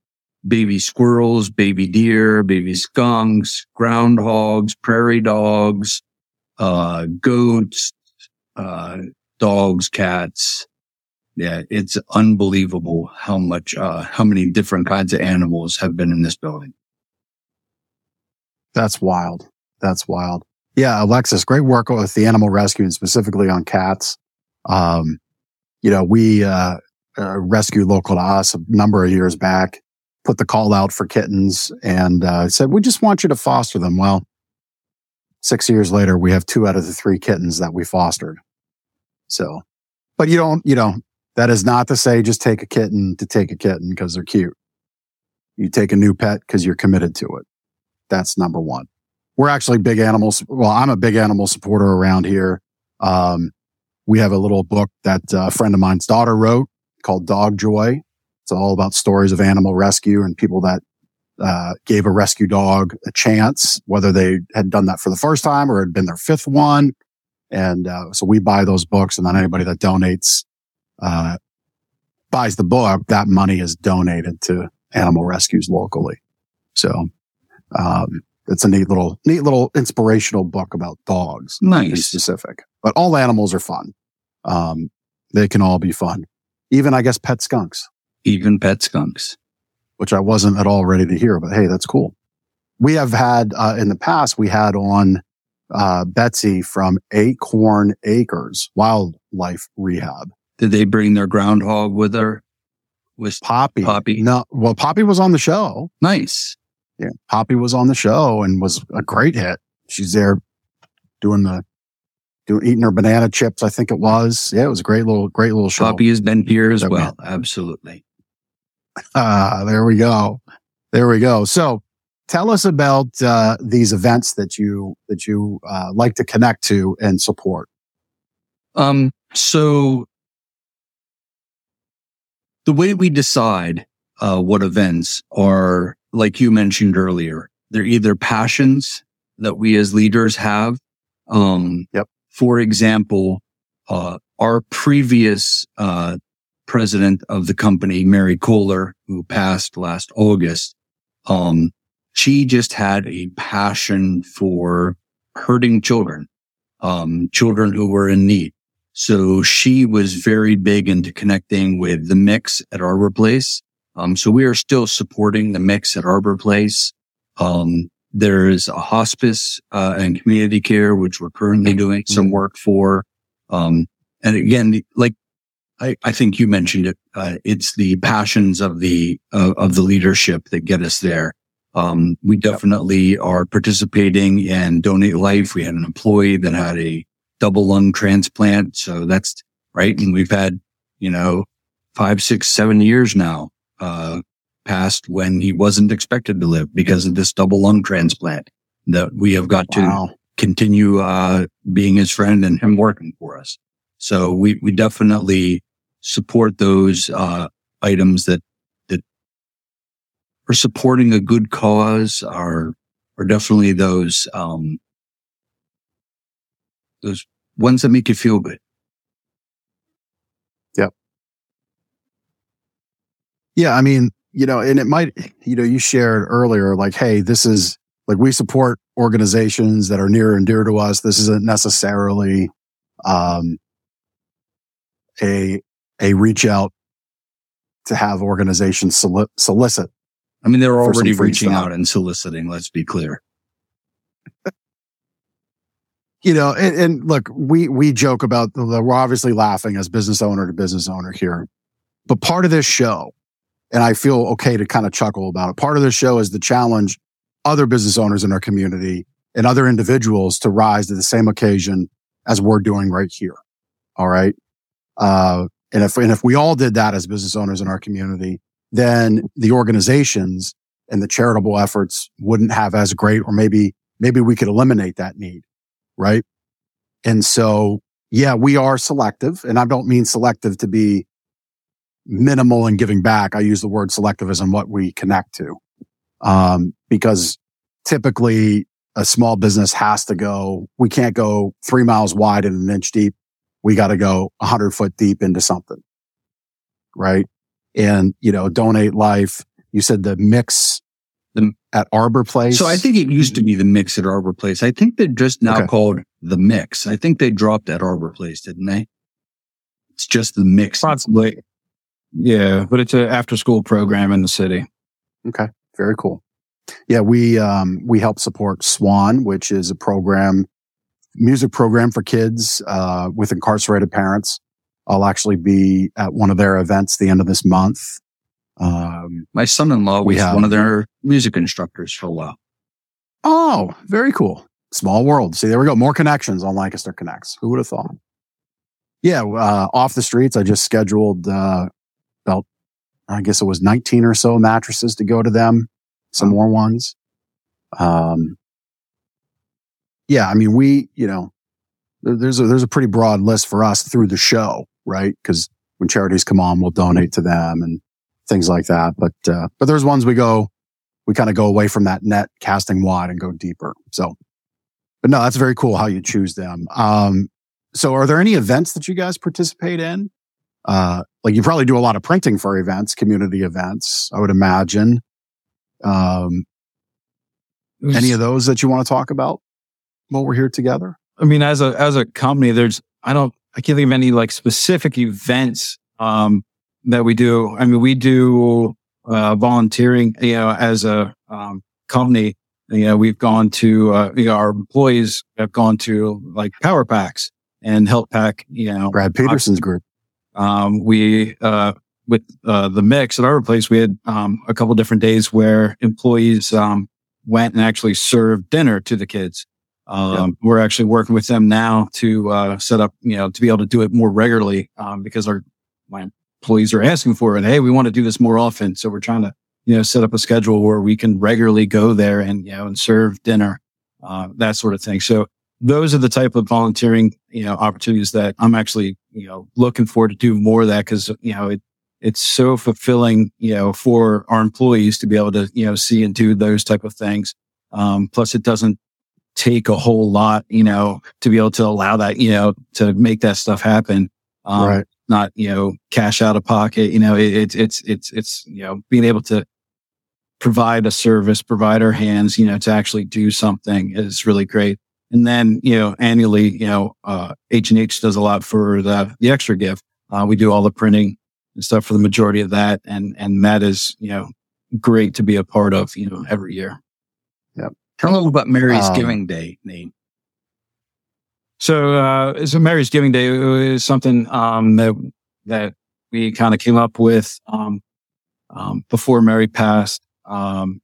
baby squirrels, baby deer, baby skunks, groundhogs, prairie dogs, uh, goats, uh, dogs, cats. Yeah, it's unbelievable how much, uh, how many different kinds of animals have been in this building. That's wild. That's wild. Yeah, Alexis, great work with the animal rescue and specifically on cats. Um, you know, we, uh, uh, rescued local to us a number of years back, put the call out for kittens and, uh, said, we just want you to foster them. Well, six years later, we have two out of the three kittens that we fostered. So, but you don't, you know, that is not to say just take a kitten to take a kitten because they're cute. You take a new pet because you're committed to it. That's number one. We're actually big animals. Well, I'm a big animal supporter around here. Um, we have a little book that a friend of mine's daughter wrote called Dog Joy. It's all about stories of animal rescue and people that uh, gave a rescue dog a chance, whether they had done that for the first time or had been their fifth one. And uh, so we buy those books, and then anybody that donates uh, buys the book, that money is donated to animal rescues locally. So um, it's a neat little, neat little inspirational book about dogs Nice. specific. But all animals are fun. Um, they can all be fun. Even, I guess, pet skunks, Even pet skunks. which I wasn't at all ready to hear, but hey, that's cool. We have had, uh, in the past, we had on, uh, Betsy from Acorn Acres Wildlife Rehab. Did they bring their groundhog with her? Was Poppy. Poppy. No, well, Poppy was on the show. nice. Yeah. Poppy was on the show and was a great hit. She's there doing the, doing, eating her banana chips, I think it was. Yeah, it was a great little, great little show. Poppy has been here as well. Absolutely. Ah, there we go. There we go. So tell us about, uh, these events that you, that you, uh, like to connect to and support. Um, so the way we decide uh, what events are, like you mentioned earlier, they're either passions that we as leaders have. Um, Yep. For example, uh, our previous uh, president of the company, Mary Kohler, who passed last August, um, she just had a passion for hurting children, um, children who were in need. So she was very big into connecting with the mix at Arbor Place. Um, so we are still supporting the mix at Arbor Place. Um, there's a hospice, uh, and community care, which we're currently doing some work for. Um, and again, like I, I think you mentioned it, uh, it's the passions of the, uh, of the leadership that get us there. Um, we definitely are participating in Donate Life. We had an employee that had a double lung transplant. So that's right. And we've had, you know, five, six, seven years now, uh, passed when he wasn't expected to live because of this double lung transplant that we have got Wow. to continue, uh, being his friend and him working for us. So we, we definitely support those, uh, items that, that are supporting a good cause are, are definitely those, um, those ones that make you feel good. Yeah, Yeah, I mean, you know, and it might, you know, you shared earlier, like, hey, this is like we support organizations that are near and dear to us. This isn't necessarily um, a a reach out to have organizations soli- solicit. I mean, they're already reaching stuff. out and soliciting. Let's be clear. You know, and, and look, we we joke about the, we're obviously laughing as business owner to business owner here, but part of this show, and I feel okay to kind of chuckle about it. Part of this show is the challenge other business owners in our community and other individuals to rise to the same occasion as we're doing right here. All right. Uh, and if, and if we all did that as business owners in our community, then the organizations and the charitable efforts wouldn't have as great, or maybe, maybe we could eliminate that need. Right. And so, yeah, we are selective and I don't mean selective to be minimal in giving back. I use the word in what we connect to. Um, because typically a small business has to go, we can't go three miles wide and an inch deep. We got to go a hundred foot deep into something. Right. And, you know, donate life. You said the mix at Arbor Place. So I think it used to be the mix at Arbor Place. I think they're just now Okay. called the mix. I think they dropped at Arbor Place, didn't they? It's just the mix. Possibly. Yeah, but it's an after school program in the city. Okay. Very cool. Yeah. We, um, we help support Swan, which is a program, music program for kids, uh, with incarcerated parents. I'll actually be at one of their events the end of this month. Um, My son-in-law We was have- one of their music instructors for a while. oh, very cool. Small world. See, there we go. More connections on Lancaster Connects. Who would have thought? Yeah. Uh, off the streets, I just scheduled, uh, about, I guess it was 19 or so mattresses to go to them. Some more ones. Um, yeah, I mean, we, you know, there- there's a, there's a pretty broad list for us through the show, right? Cause when charities come on, we'll donate to them and things like that. But, uh, but there's ones we go, we kind of go away from that net casting wide and go deeper. So, but no, that's very cool how you choose them. Um, so are there any events that you guys participate in? Uh, like you probably do a lot of printing for events, community events, I would imagine. Um, any of those that you want to talk about while we're here together? I mean, as a as a company, there's I don't I can't think of any like specific events um, that we do. I mean, we do uh, volunteering. You know, as a um, company, you know, we've gone to uh, you know our employees have gone to like power packs and help pack. You know, Brad Peterson's group. um, we uh, with uh, the mix at Arbor Place, we had um, a couple different days where employees um, went and actually served dinner to the kids. Um, We're actually working with them now to uh, set up, you know, to be able to do it more regularly um, because our my employees are asking for it. Hey, we want to do this more often, so we're trying to, you know, set up a schedule where we can regularly go there and you know and serve dinner, uh, that sort of thing. So those are the type of volunteering, you know, opportunities that I'm actually, you know, looking forward to do more of that because, you know, it, it's so fulfilling, you know, for our employees to be able to, you know, see and do those type of things. Um, plus it doesn't take a whole lot, you know, to be able to allow that, you know, to make that stuff happen. Um, right. Not, you know, cash out of pocket, you know, it, it's, it's, it's, it's, you know, being able to provide a service, provide our hands, you know, to actually do something is really great. And then, you know, annually, you know, uh, H and H does a lot for the, the Extra Give. Uh, we do all the printing and stuff for the majority of that. And, and that is, you know, great to be a part of, you know, every year. Yep. Tell them about Mary's Um, Giving Day, Nate. So, uh, so Mary's Giving Day is something, um, that, that we kind of came up with, um, um, before Mary passed. Um,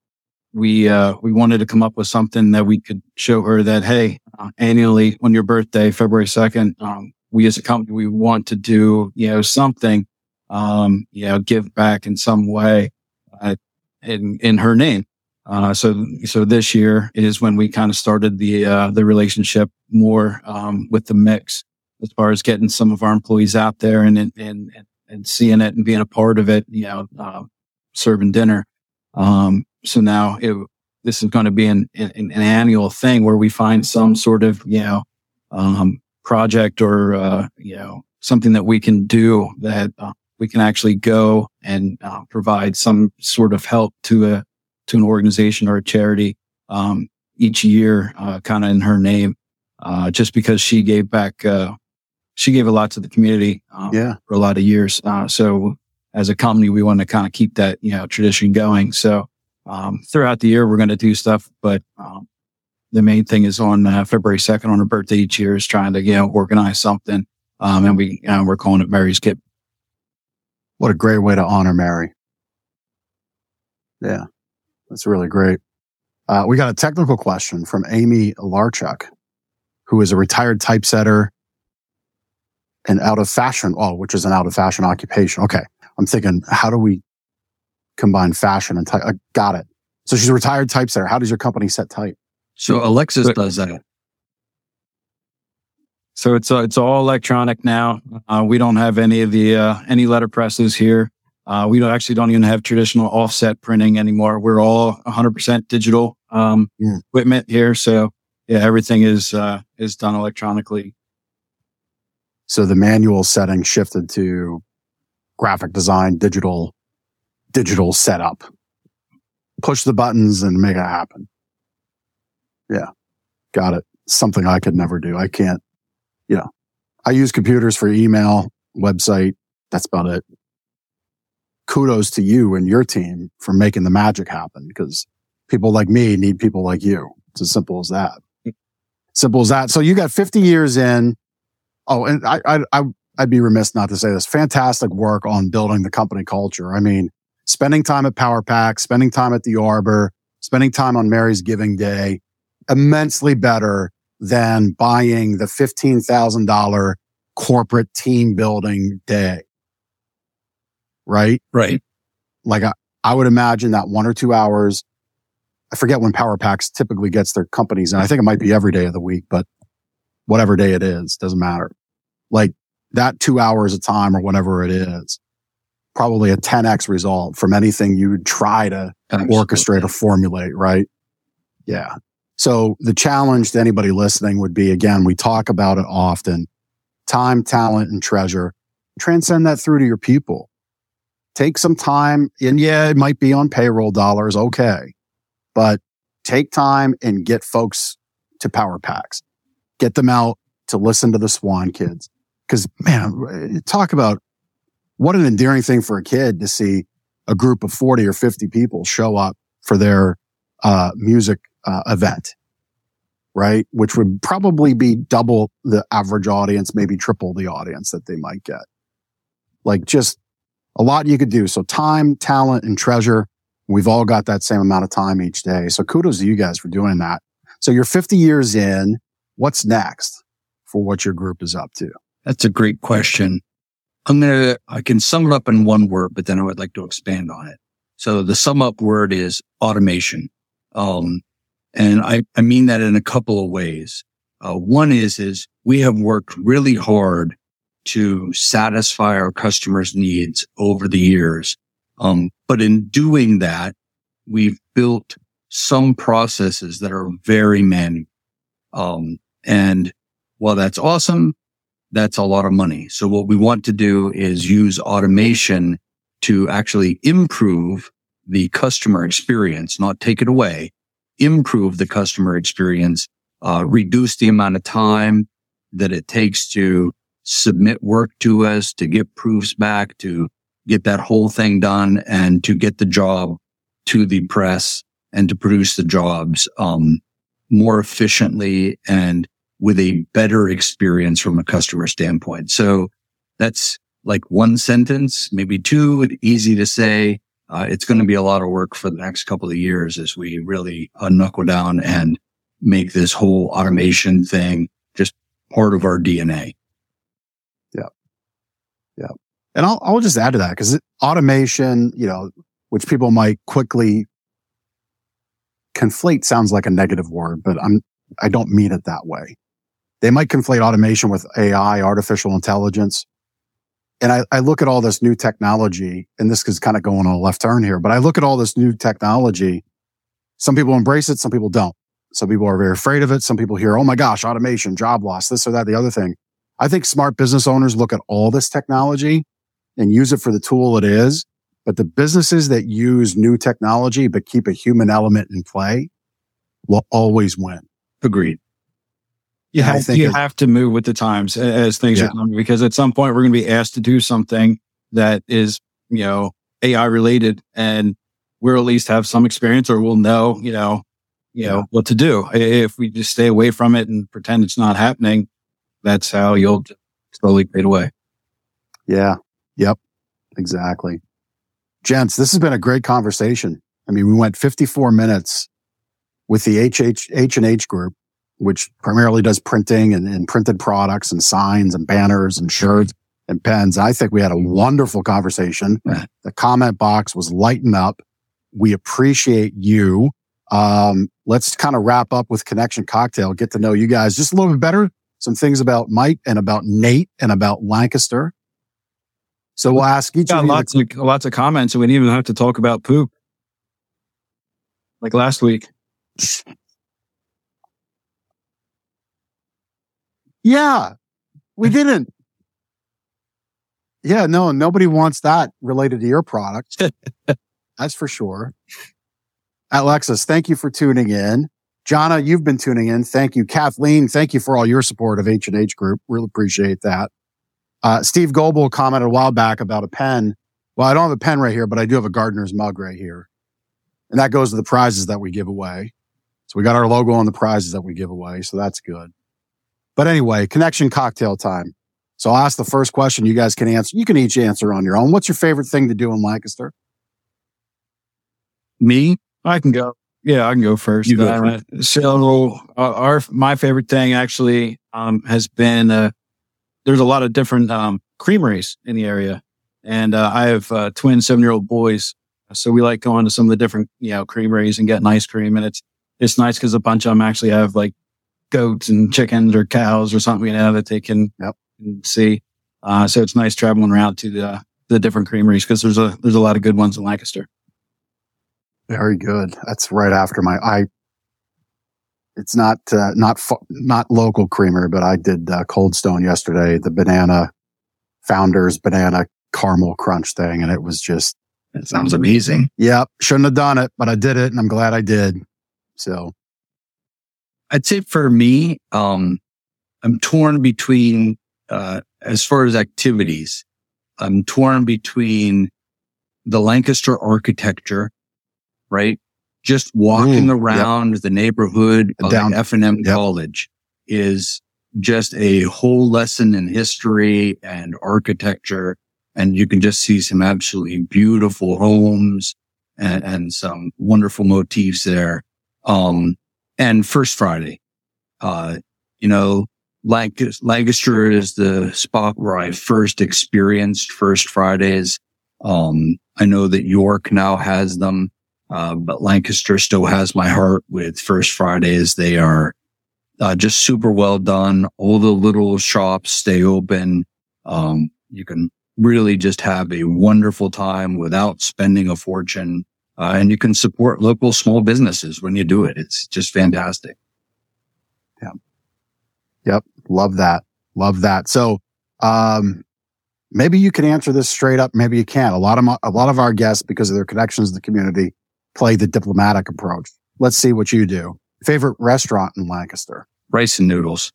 we, uh, we wanted to come up with something that we could show her that, Hey, uh, annually on your birthday, February 2nd, um, we as a company, we want to do, you know, something, um, you know, give back in some way, uh, in, in her name. Uh, so, so this year is when we kind of started the, uh, the relationship more, um, with the mix as far as getting some of our employees out there and, and, and, and seeing it and being a part of it, you know, uh, serving dinner. Um, so now it, this is going to be an, an, an annual thing where we find some sort of, you know, um, project or, uh, you know, something that we can do that uh, we can actually go and uh, provide some sort of help to a, to an organization or a charity, um, each year, uh, kind of in her name, uh, just because she gave back, uh, she gave a lot to the community, um, Yeah. for a lot of years. Uh, so as a company, we want to kind of keep that, you know, tradition going. So, um, throughout the year, we're going to do stuff, but, um, the main thing is on uh, February 2nd on her birthday each year is trying to, you know, organize something. Um, and we, uh, we're calling it Mary's Gift. What a great way to honor Mary. Yeah. That's really great. Uh, we got a technical question from Amy Larchuk, who is a retired typesetter and out of fashion. Oh, which is an out of fashion occupation. Okay. I'm thinking, how do we combine fashion and type? I got it. So she's a retired typesetter. How does your company set type? So Alexis But- does that. So it's, uh, it's all electronic now. Uh, we don't have any of the, uh, any letter presses here. Uh, we don't actually don't even have traditional offset printing anymore. We're all 100% digital, um, equipment here. So yeah, everything is, uh, is done electronically. So the manual setting shifted to graphic design, digital, digital setup. Push the buttons and make it happen. Yeah. Got it. Something I could never do. I can't, you know, I use computers for email, website. That's about it. Kudos to you and your team for making the magic happen because people like me need people like you. It's as simple as that. Simple as that. So you got 50 years in. Oh, and I, I, I, I'd be remiss not to say this. Fantastic work on building the company culture. I mean, spending time at Power Pack, spending time at the Arbor, spending time on Mary's Giving Day, immensely better than buying the $15,000 corporate team building day. Right? Right. Like I, I would imagine that one or two hours. I forget when Power Packs typically gets their companies, and I think it might be every day of the week, but whatever day it is, doesn't matter. Like that two hours of time or whatever it is, probably a 10x result from anything you would try to orchestrate or formulate, right? Yeah. So the challenge to anybody listening would be again, we talk about it often time, talent, and treasure. Transcend that through to your people. Take some time, and yeah, it might be on payroll dollars, okay, but take time and get folks to Power Packs. Get them out to listen to the Swan Kids. Because man, talk about what an endearing thing for a kid to see a group of 40 or 50 people show up for their uh, music uh, event, right? Which would probably be double the average audience, maybe triple the audience that they might get. Like just a lot you could do. So time, talent, and treasure. We've all got that same amount of time each day. So kudos to you guys for doing that. So you're 50 years in. What's next for what your group is up to? That's a great question. I'm going to, I can sum it up in one word, but then I would like to expand on it. So the sum up word is automation. Um, and I, I mean that in a couple of ways. Uh, one is, is we have worked really hard to satisfy our customers' needs over the years. Um, but in doing that, we've built some processes that are very manual. Um, and while that's awesome, that's a lot of money. So what we want to do is use automation to actually improve the customer experience, not take it away, improve the customer experience uh, reduce the amount of time that it takes to submit work to us, to get proofs back, to get that whole thing done and to get the job to the press and to produce the jobs, um, more efficiently and with a better experience from a customer standpoint. So that's like one sentence, maybe two, easy to say. Uh, it's going to be a lot of work for the next couple of years as we really uh, knuckle down and make this whole automation thing just part of our DNA. Yeah. And I'll, I'll just add to that because automation, you know, which people might quickly conflate sounds like a negative word, but I'm, I don't mean it that way. They might conflate automation with AI, artificial intelligence. And I, I look at all this new technology, and this is kind of going on a left turn here, but I look at all this new technology. Some people embrace it, some people don't. Some people are very afraid of it. Some people hear, oh my gosh, automation, job loss, this or that, the other thing. I think smart business owners look at all this technology and use it for the tool it is. But the businesses that use new technology, but keep a human element in play will always win. Agreed. You have, you have to move with the times as things yeah. are coming because at some point we're going to be asked to do something that is, you know, AI related and we'll at least have some experience or we'll know, you know, you know, what to do. If we just stay away from it and pretend it's not happening, that's how you'll slowly fade away. Yeah. Yep. Exactly. Gents, this has been a great conversation. I mean, we went 54 minutes with the HH, H&H group, which primarily does printing and, and printed products and signs and banners and shirts and pens. I think we had a wonderful conversation. The comment box was lighting up. We appreciate you. Um, let's kind of wrap up with Connection Cocktail, get to know you guys just a little bit better. Some things about Mike and about Nate and about Lancaster. So we'll ask each got lots of lots of comments, and we didn't even have to talk about poop like last week. Yeah, we didn't. Yeah, no, nobody wants that related to your product. That's for sure. Alexis, thank you for tuning in. Jana, you've been tuning in. Thank you. Kathleen, thank you for all your support of H&H Group. Really appreciate that. Uh, Steve Goebel commented a while back about a pen. Well, I don't have a pen right here, but I do have a Gardner's mug right here. And that goes to the prizes that we give away. So we got our logo on the prizes that we give away. So that's good. But anyway, connection cocktail time. So I'll ask the first question you guys can answer. You can each answer on your own. What's your favorite thing to do in Lancaster? Me? I can go. Yeah, I can go first. You go uh, first. So uh, our, my favorite thing actually, um, has been, uh, there's a lot of different, um, creameries in the area. And, uh, I have, uh, twin seven year old boys. So we like going to some of the different, you know, creameries and getting ice cream. And it's, it's nice because a bunch of them actually have like goats and chickens or cows or something, you know, that they can, yep. see. Uh, so it's nice traveling around to the, the different creameries because there's a, there's a lot of good ones in Lancaster. Very good. That's right after my I. It's not uh, not not local creamer, but I did uh, Cold Stone yesterday, the banana founders banana caramel crunch thing, and it was just. It sounds amazing. Yep, shouldn't have done it, but I did it, and I'm glad I did. So, I'd say for me, um, I'm torn between uh, as far as activities. I'm torn between the Lancaster architecture right? Just walking mm, around yep. the neighborhood of Down. F&M yep. College is just a whole lesson in history and architecture. And you can just see some absolutely beautiful homes and, and some wonderful motifs there. Um, and First Friday, uh, you know, Lancaster is the spot where I first experienced First Fridays. Um, I know that York now has them. Uh, but Lancaster still has my heart with First Fridays. They are uh, just super well done. All the little shops stay open. Um, you can really just have a wonderful time without spending a fortune. Uh, and you can support local small businesses when you do it. It's just fantastic. Yeah. Yep. Love that. Love that. So, um, maybe you can answer this straight up. Maybe you can't. A lot of, my, a lot of our guests, because of their connections in the community, play the diplomatic approach. Let's see what you do. Favorite restaurant in Lancaster? rice and noodles.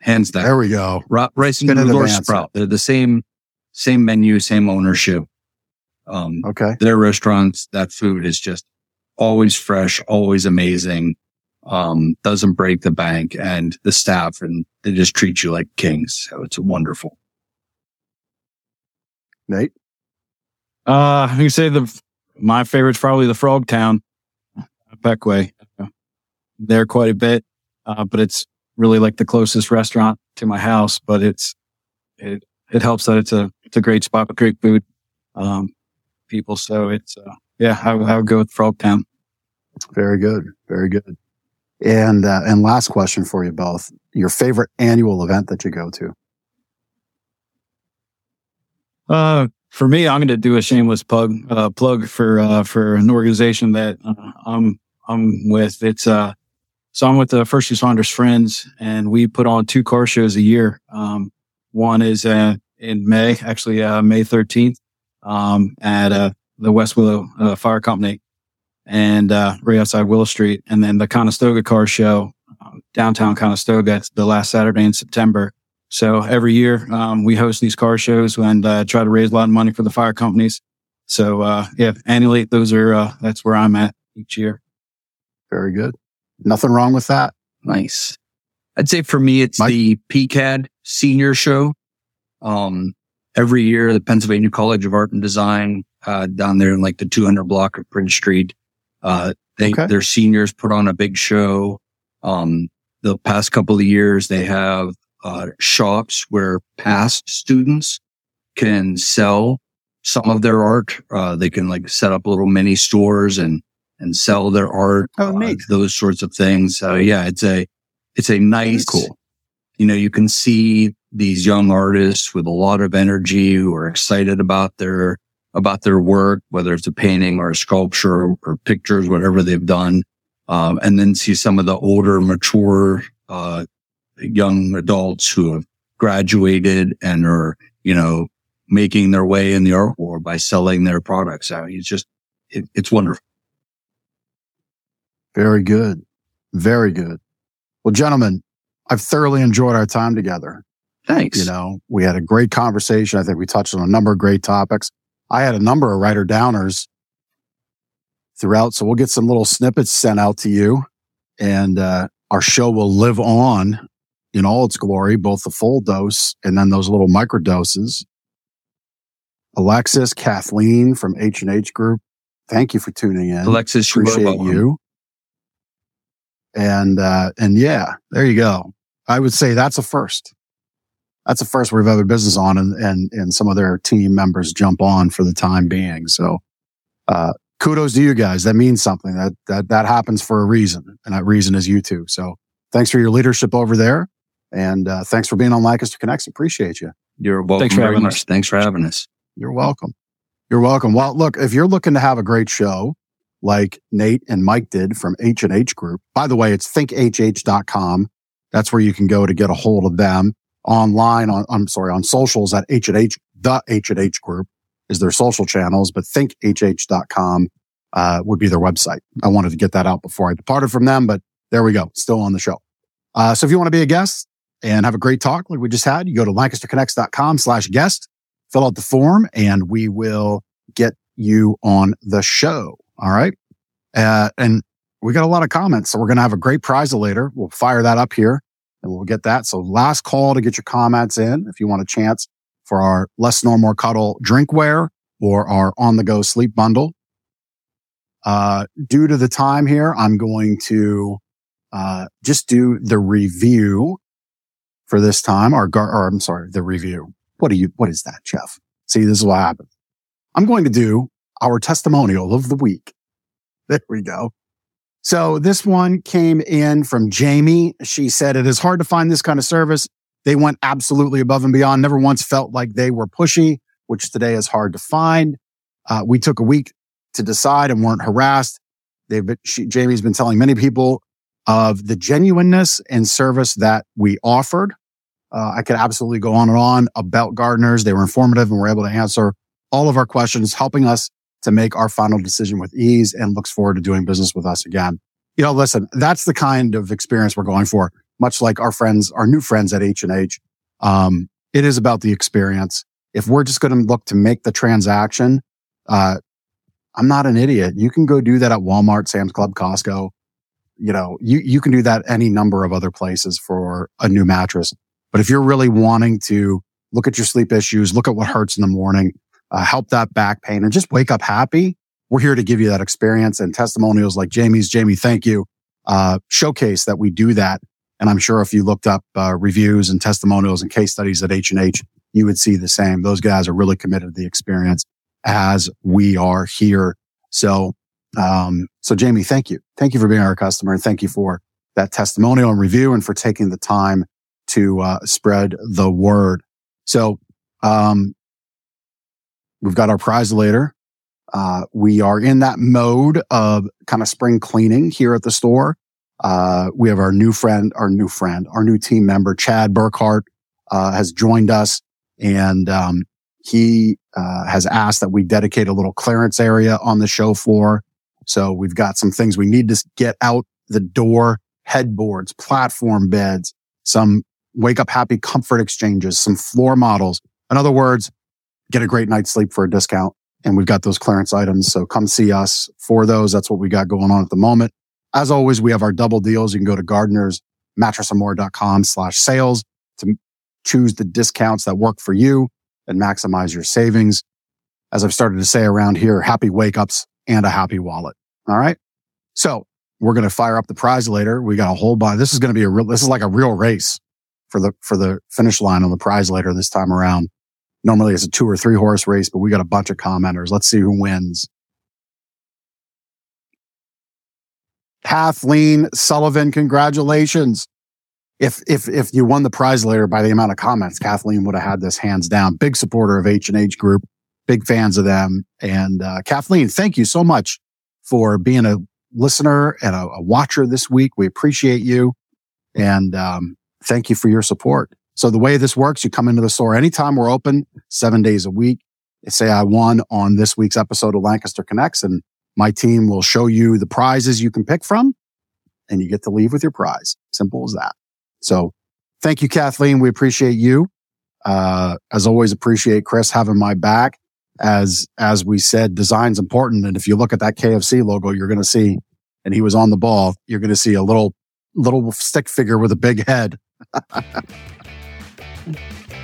Hands down. There we go. Ri- rice and noodles or sprout. They're the same, same menu, same ownership. Um, Okay. their restaurants, that food is just always fresh, always amazing. Um, doesn't break the bank and the staff and they just treat you like kings. So it's wonderful. Nate. Uh, you say the my favorite's probably the Frog Town, Beckway. There quite a bit, uh, but it's really like the closest restaurant to my house. But it's it it helps that it's a it's a great spot with great food, um, people. So it's uh, yeah, I, would- I would go with Frog Town. Very good. Very good. And uh, and last question for you both: Your favorite annual event that you go to? Uh, for me, I'm going to do a shameless plug uh, plug for uh, for an organization that uh, I'm I'm with. It's uh, so I'm with the First Responders Friends, and we put on two car shows a year. Um, one is uh, in May, actually uh, May 13th, um, at uh, the West Willow uh, Fire Company, and uh, right outside Willow Street, and then the Conestoga Car Show um, downtown Conestoga. The last Saturday in September. So every year, um, we host these car shows and uh, try to raise a lot of money for the fire companies. So, uh, yeah, annually, those are, uh, that's where I'm at each year. Very good. Nothing wrong with that. Nice. I'd say for me, it's Mike? the PCAD senior show. Um, every year, the Pennsylvania College of Art and Design, uh, down there in like the 200 block of Prince Street, uh, they, Okay. their seniors put on a big show. Um, the past couple of years, they have, uh, shops where past students can sell some of their art. Uh, they can like set up little mini stores and, and sell their art. Oh, uh, neat. those sorts of things. So yeah, it's a, it's a nice, cool. You know, you can see these young artists with a lot of energy who are excited about their, about their work, whether it's a painting or a sculpture or, or pictures, whatever they've done. Um, and then see some of the older, mature, uh, young adults who have graduated and are, you know, making their way in the art world by selling their products. I mean, it's just, it, it's wonderful. Very good. Very good. Well, gentlemen, I've thoroughly enjoyed our time together. Thanks. You know, we had a great conversation. I think we touched on a number of great topics. I had a number of writer downers throughout. So we'll get some little snippets sent out to you and, uh, our show will live on in all its glory, both the full dose and then those little micro doses. Alexis, Kathleen from H and H Group. Thank you for tuning in. Alexis, Appreciate you. And, uh, and yeah, there you go. I would say that's a first. That's a first we've ever business on and, and, and some of their team members jump on for the time being. So, uh, kudos to you guys. That means something that, that, that happens for a reason. And that reason is you two. So thanks for your leadership over there. And, uh, thanks for being on Lancaster Connects. Appreciate you. You're welcome Thanks for very having much. us. Thanks for having us. You're welcome. You're welcome. Well, look, if you're looking to have a great show like Nate and Mike did from H and H Group, by the way, it's thinkhh.com. That's where you can go to get a hold of them online on, I'm sorry, on socials at H and H, the H and H Group is their social channels, but thinkhh.com, uh, would be their website. I wanted to get that out before I departed from them, but there we go. Still on the show. Uh, so if you want to be a guest and have a great talk like we just had, you go to lancasterconnects.com slash guest fill out the form and we will get you on the show. All right. Uh, and we got a lot of comments. So we're going to have a great prize later. We'll fire that up here and we'll get that. So last call to get your comments in. If you want a chance for our less more cuddle drinkware or our on the go sleep bundle. Uh, due to the time here, I'm going to, uh, just do the review for this time. Our or I'm sorry, the review. What do you, what is that, Jeff? See, this is what happened. I'm going to do our testimonial of the week. There we go. So this one came in from Jamie. She said, it is hard to find this kind of service. They went absolutely above and beyond. Never once felt like they were pushy, which today is hard to find. Uh, we took a week to decide and weren't harassed. They've been, she, Jamie's been telling many people of the genuineness and service that we offered. Uh, I could absolutely go on and on about Gardner's. They were informative and were able to answer all of our questions, helping us to make our final decision with ease and looks forward to doing business with us again. you know, listen, that's the kind of experience we're going for. Much like our friends, our new friends at H and H. Um, it is about the experience. If we're just going to look to make the transaction, uh, I'm not an idiot. You can go do that at Walmart, Sam's Club, Costco. You know, you, you can do that any number of other places for a new mattress. But if you're really wanting to look at your sleep issues, look at what hurts in the morning, uh, help that back pain and just wake up happy, we're here to give you that experience and testimonials like Jamie's. Jamie, thank you. Uh, showcase that we do that. And I'm sure if you looked up uh, reviews and testimonials and case studies at H and H, you would see the same. Those guys are really committed to the experience as we are here. So, um, so Jamie, thank you. Thank you for being our customer and thank you for that testimonial and review and for taking the time to, uh, spread the word. So, um, we've got our prize later. Uh, we are in that mode of kind of spring cleaning here at the store. Uh, we have our new friend, our new friend, our new team member, Chad Burkhart, uh, has joined us and, um, he, uh, has asked that we dedicate a little clearance area on the show floor. So we've got some things we need to get out the door, headboards, platform beds, some wake up happy comfort exchanges, some floor models. In other words, get a great night's sleep for a discount. And we've got those clearance items. So come see us for those. That's what we got going on at the moment. As always, we have our double deals. You can go to Gardner's mattressandmore.com slash sales to choose the discounts that work for you and maximize your savings. As I've started to say around here, happy wake ups and a happy wallet. All right. So we're going to fire up the prize later. We got a whole bunch. This is going to be a real, this is like a real race for the, for the finish line on the prize later this time around. Normally it's a two or three horse race, but we got a bunch of commenters. Let's see who wins. Kathleen Sullivan, congratulations. If, if, if you won the prize later by the amount of comments, Kathleen would have had this hands down. Big supporter of H and H group, big fans of them. And, uh, Kathleen, thank you so much for being a listener and a, a watcher this week. We appreciate you. And, um, thank you for your support. So the way this works, you come into the store anytime we're open, seven days a week. Say I won on this week's episode of Lancaster Connects and my team will show you the prizes you can pick from and you get to leave with your prize. Simple as that. So thank you, Kathleen. We appreciate you. Uh, as always, appreciate Chris having my back. As, as we said, design's important. And if you look at that KFC logo, you're going to see, and he was on the ball, you're going to see a little, little stick figure with a big head.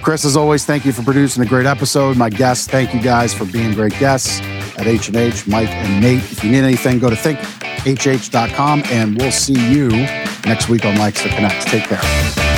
Chris, as always, thank you for producing a great episode. My guests, thank you guys for being great guests at H&H, Mike and Nate. If you need anything, go to thinkhh.com and we'll see you next week on Lancaster Connects. Take care.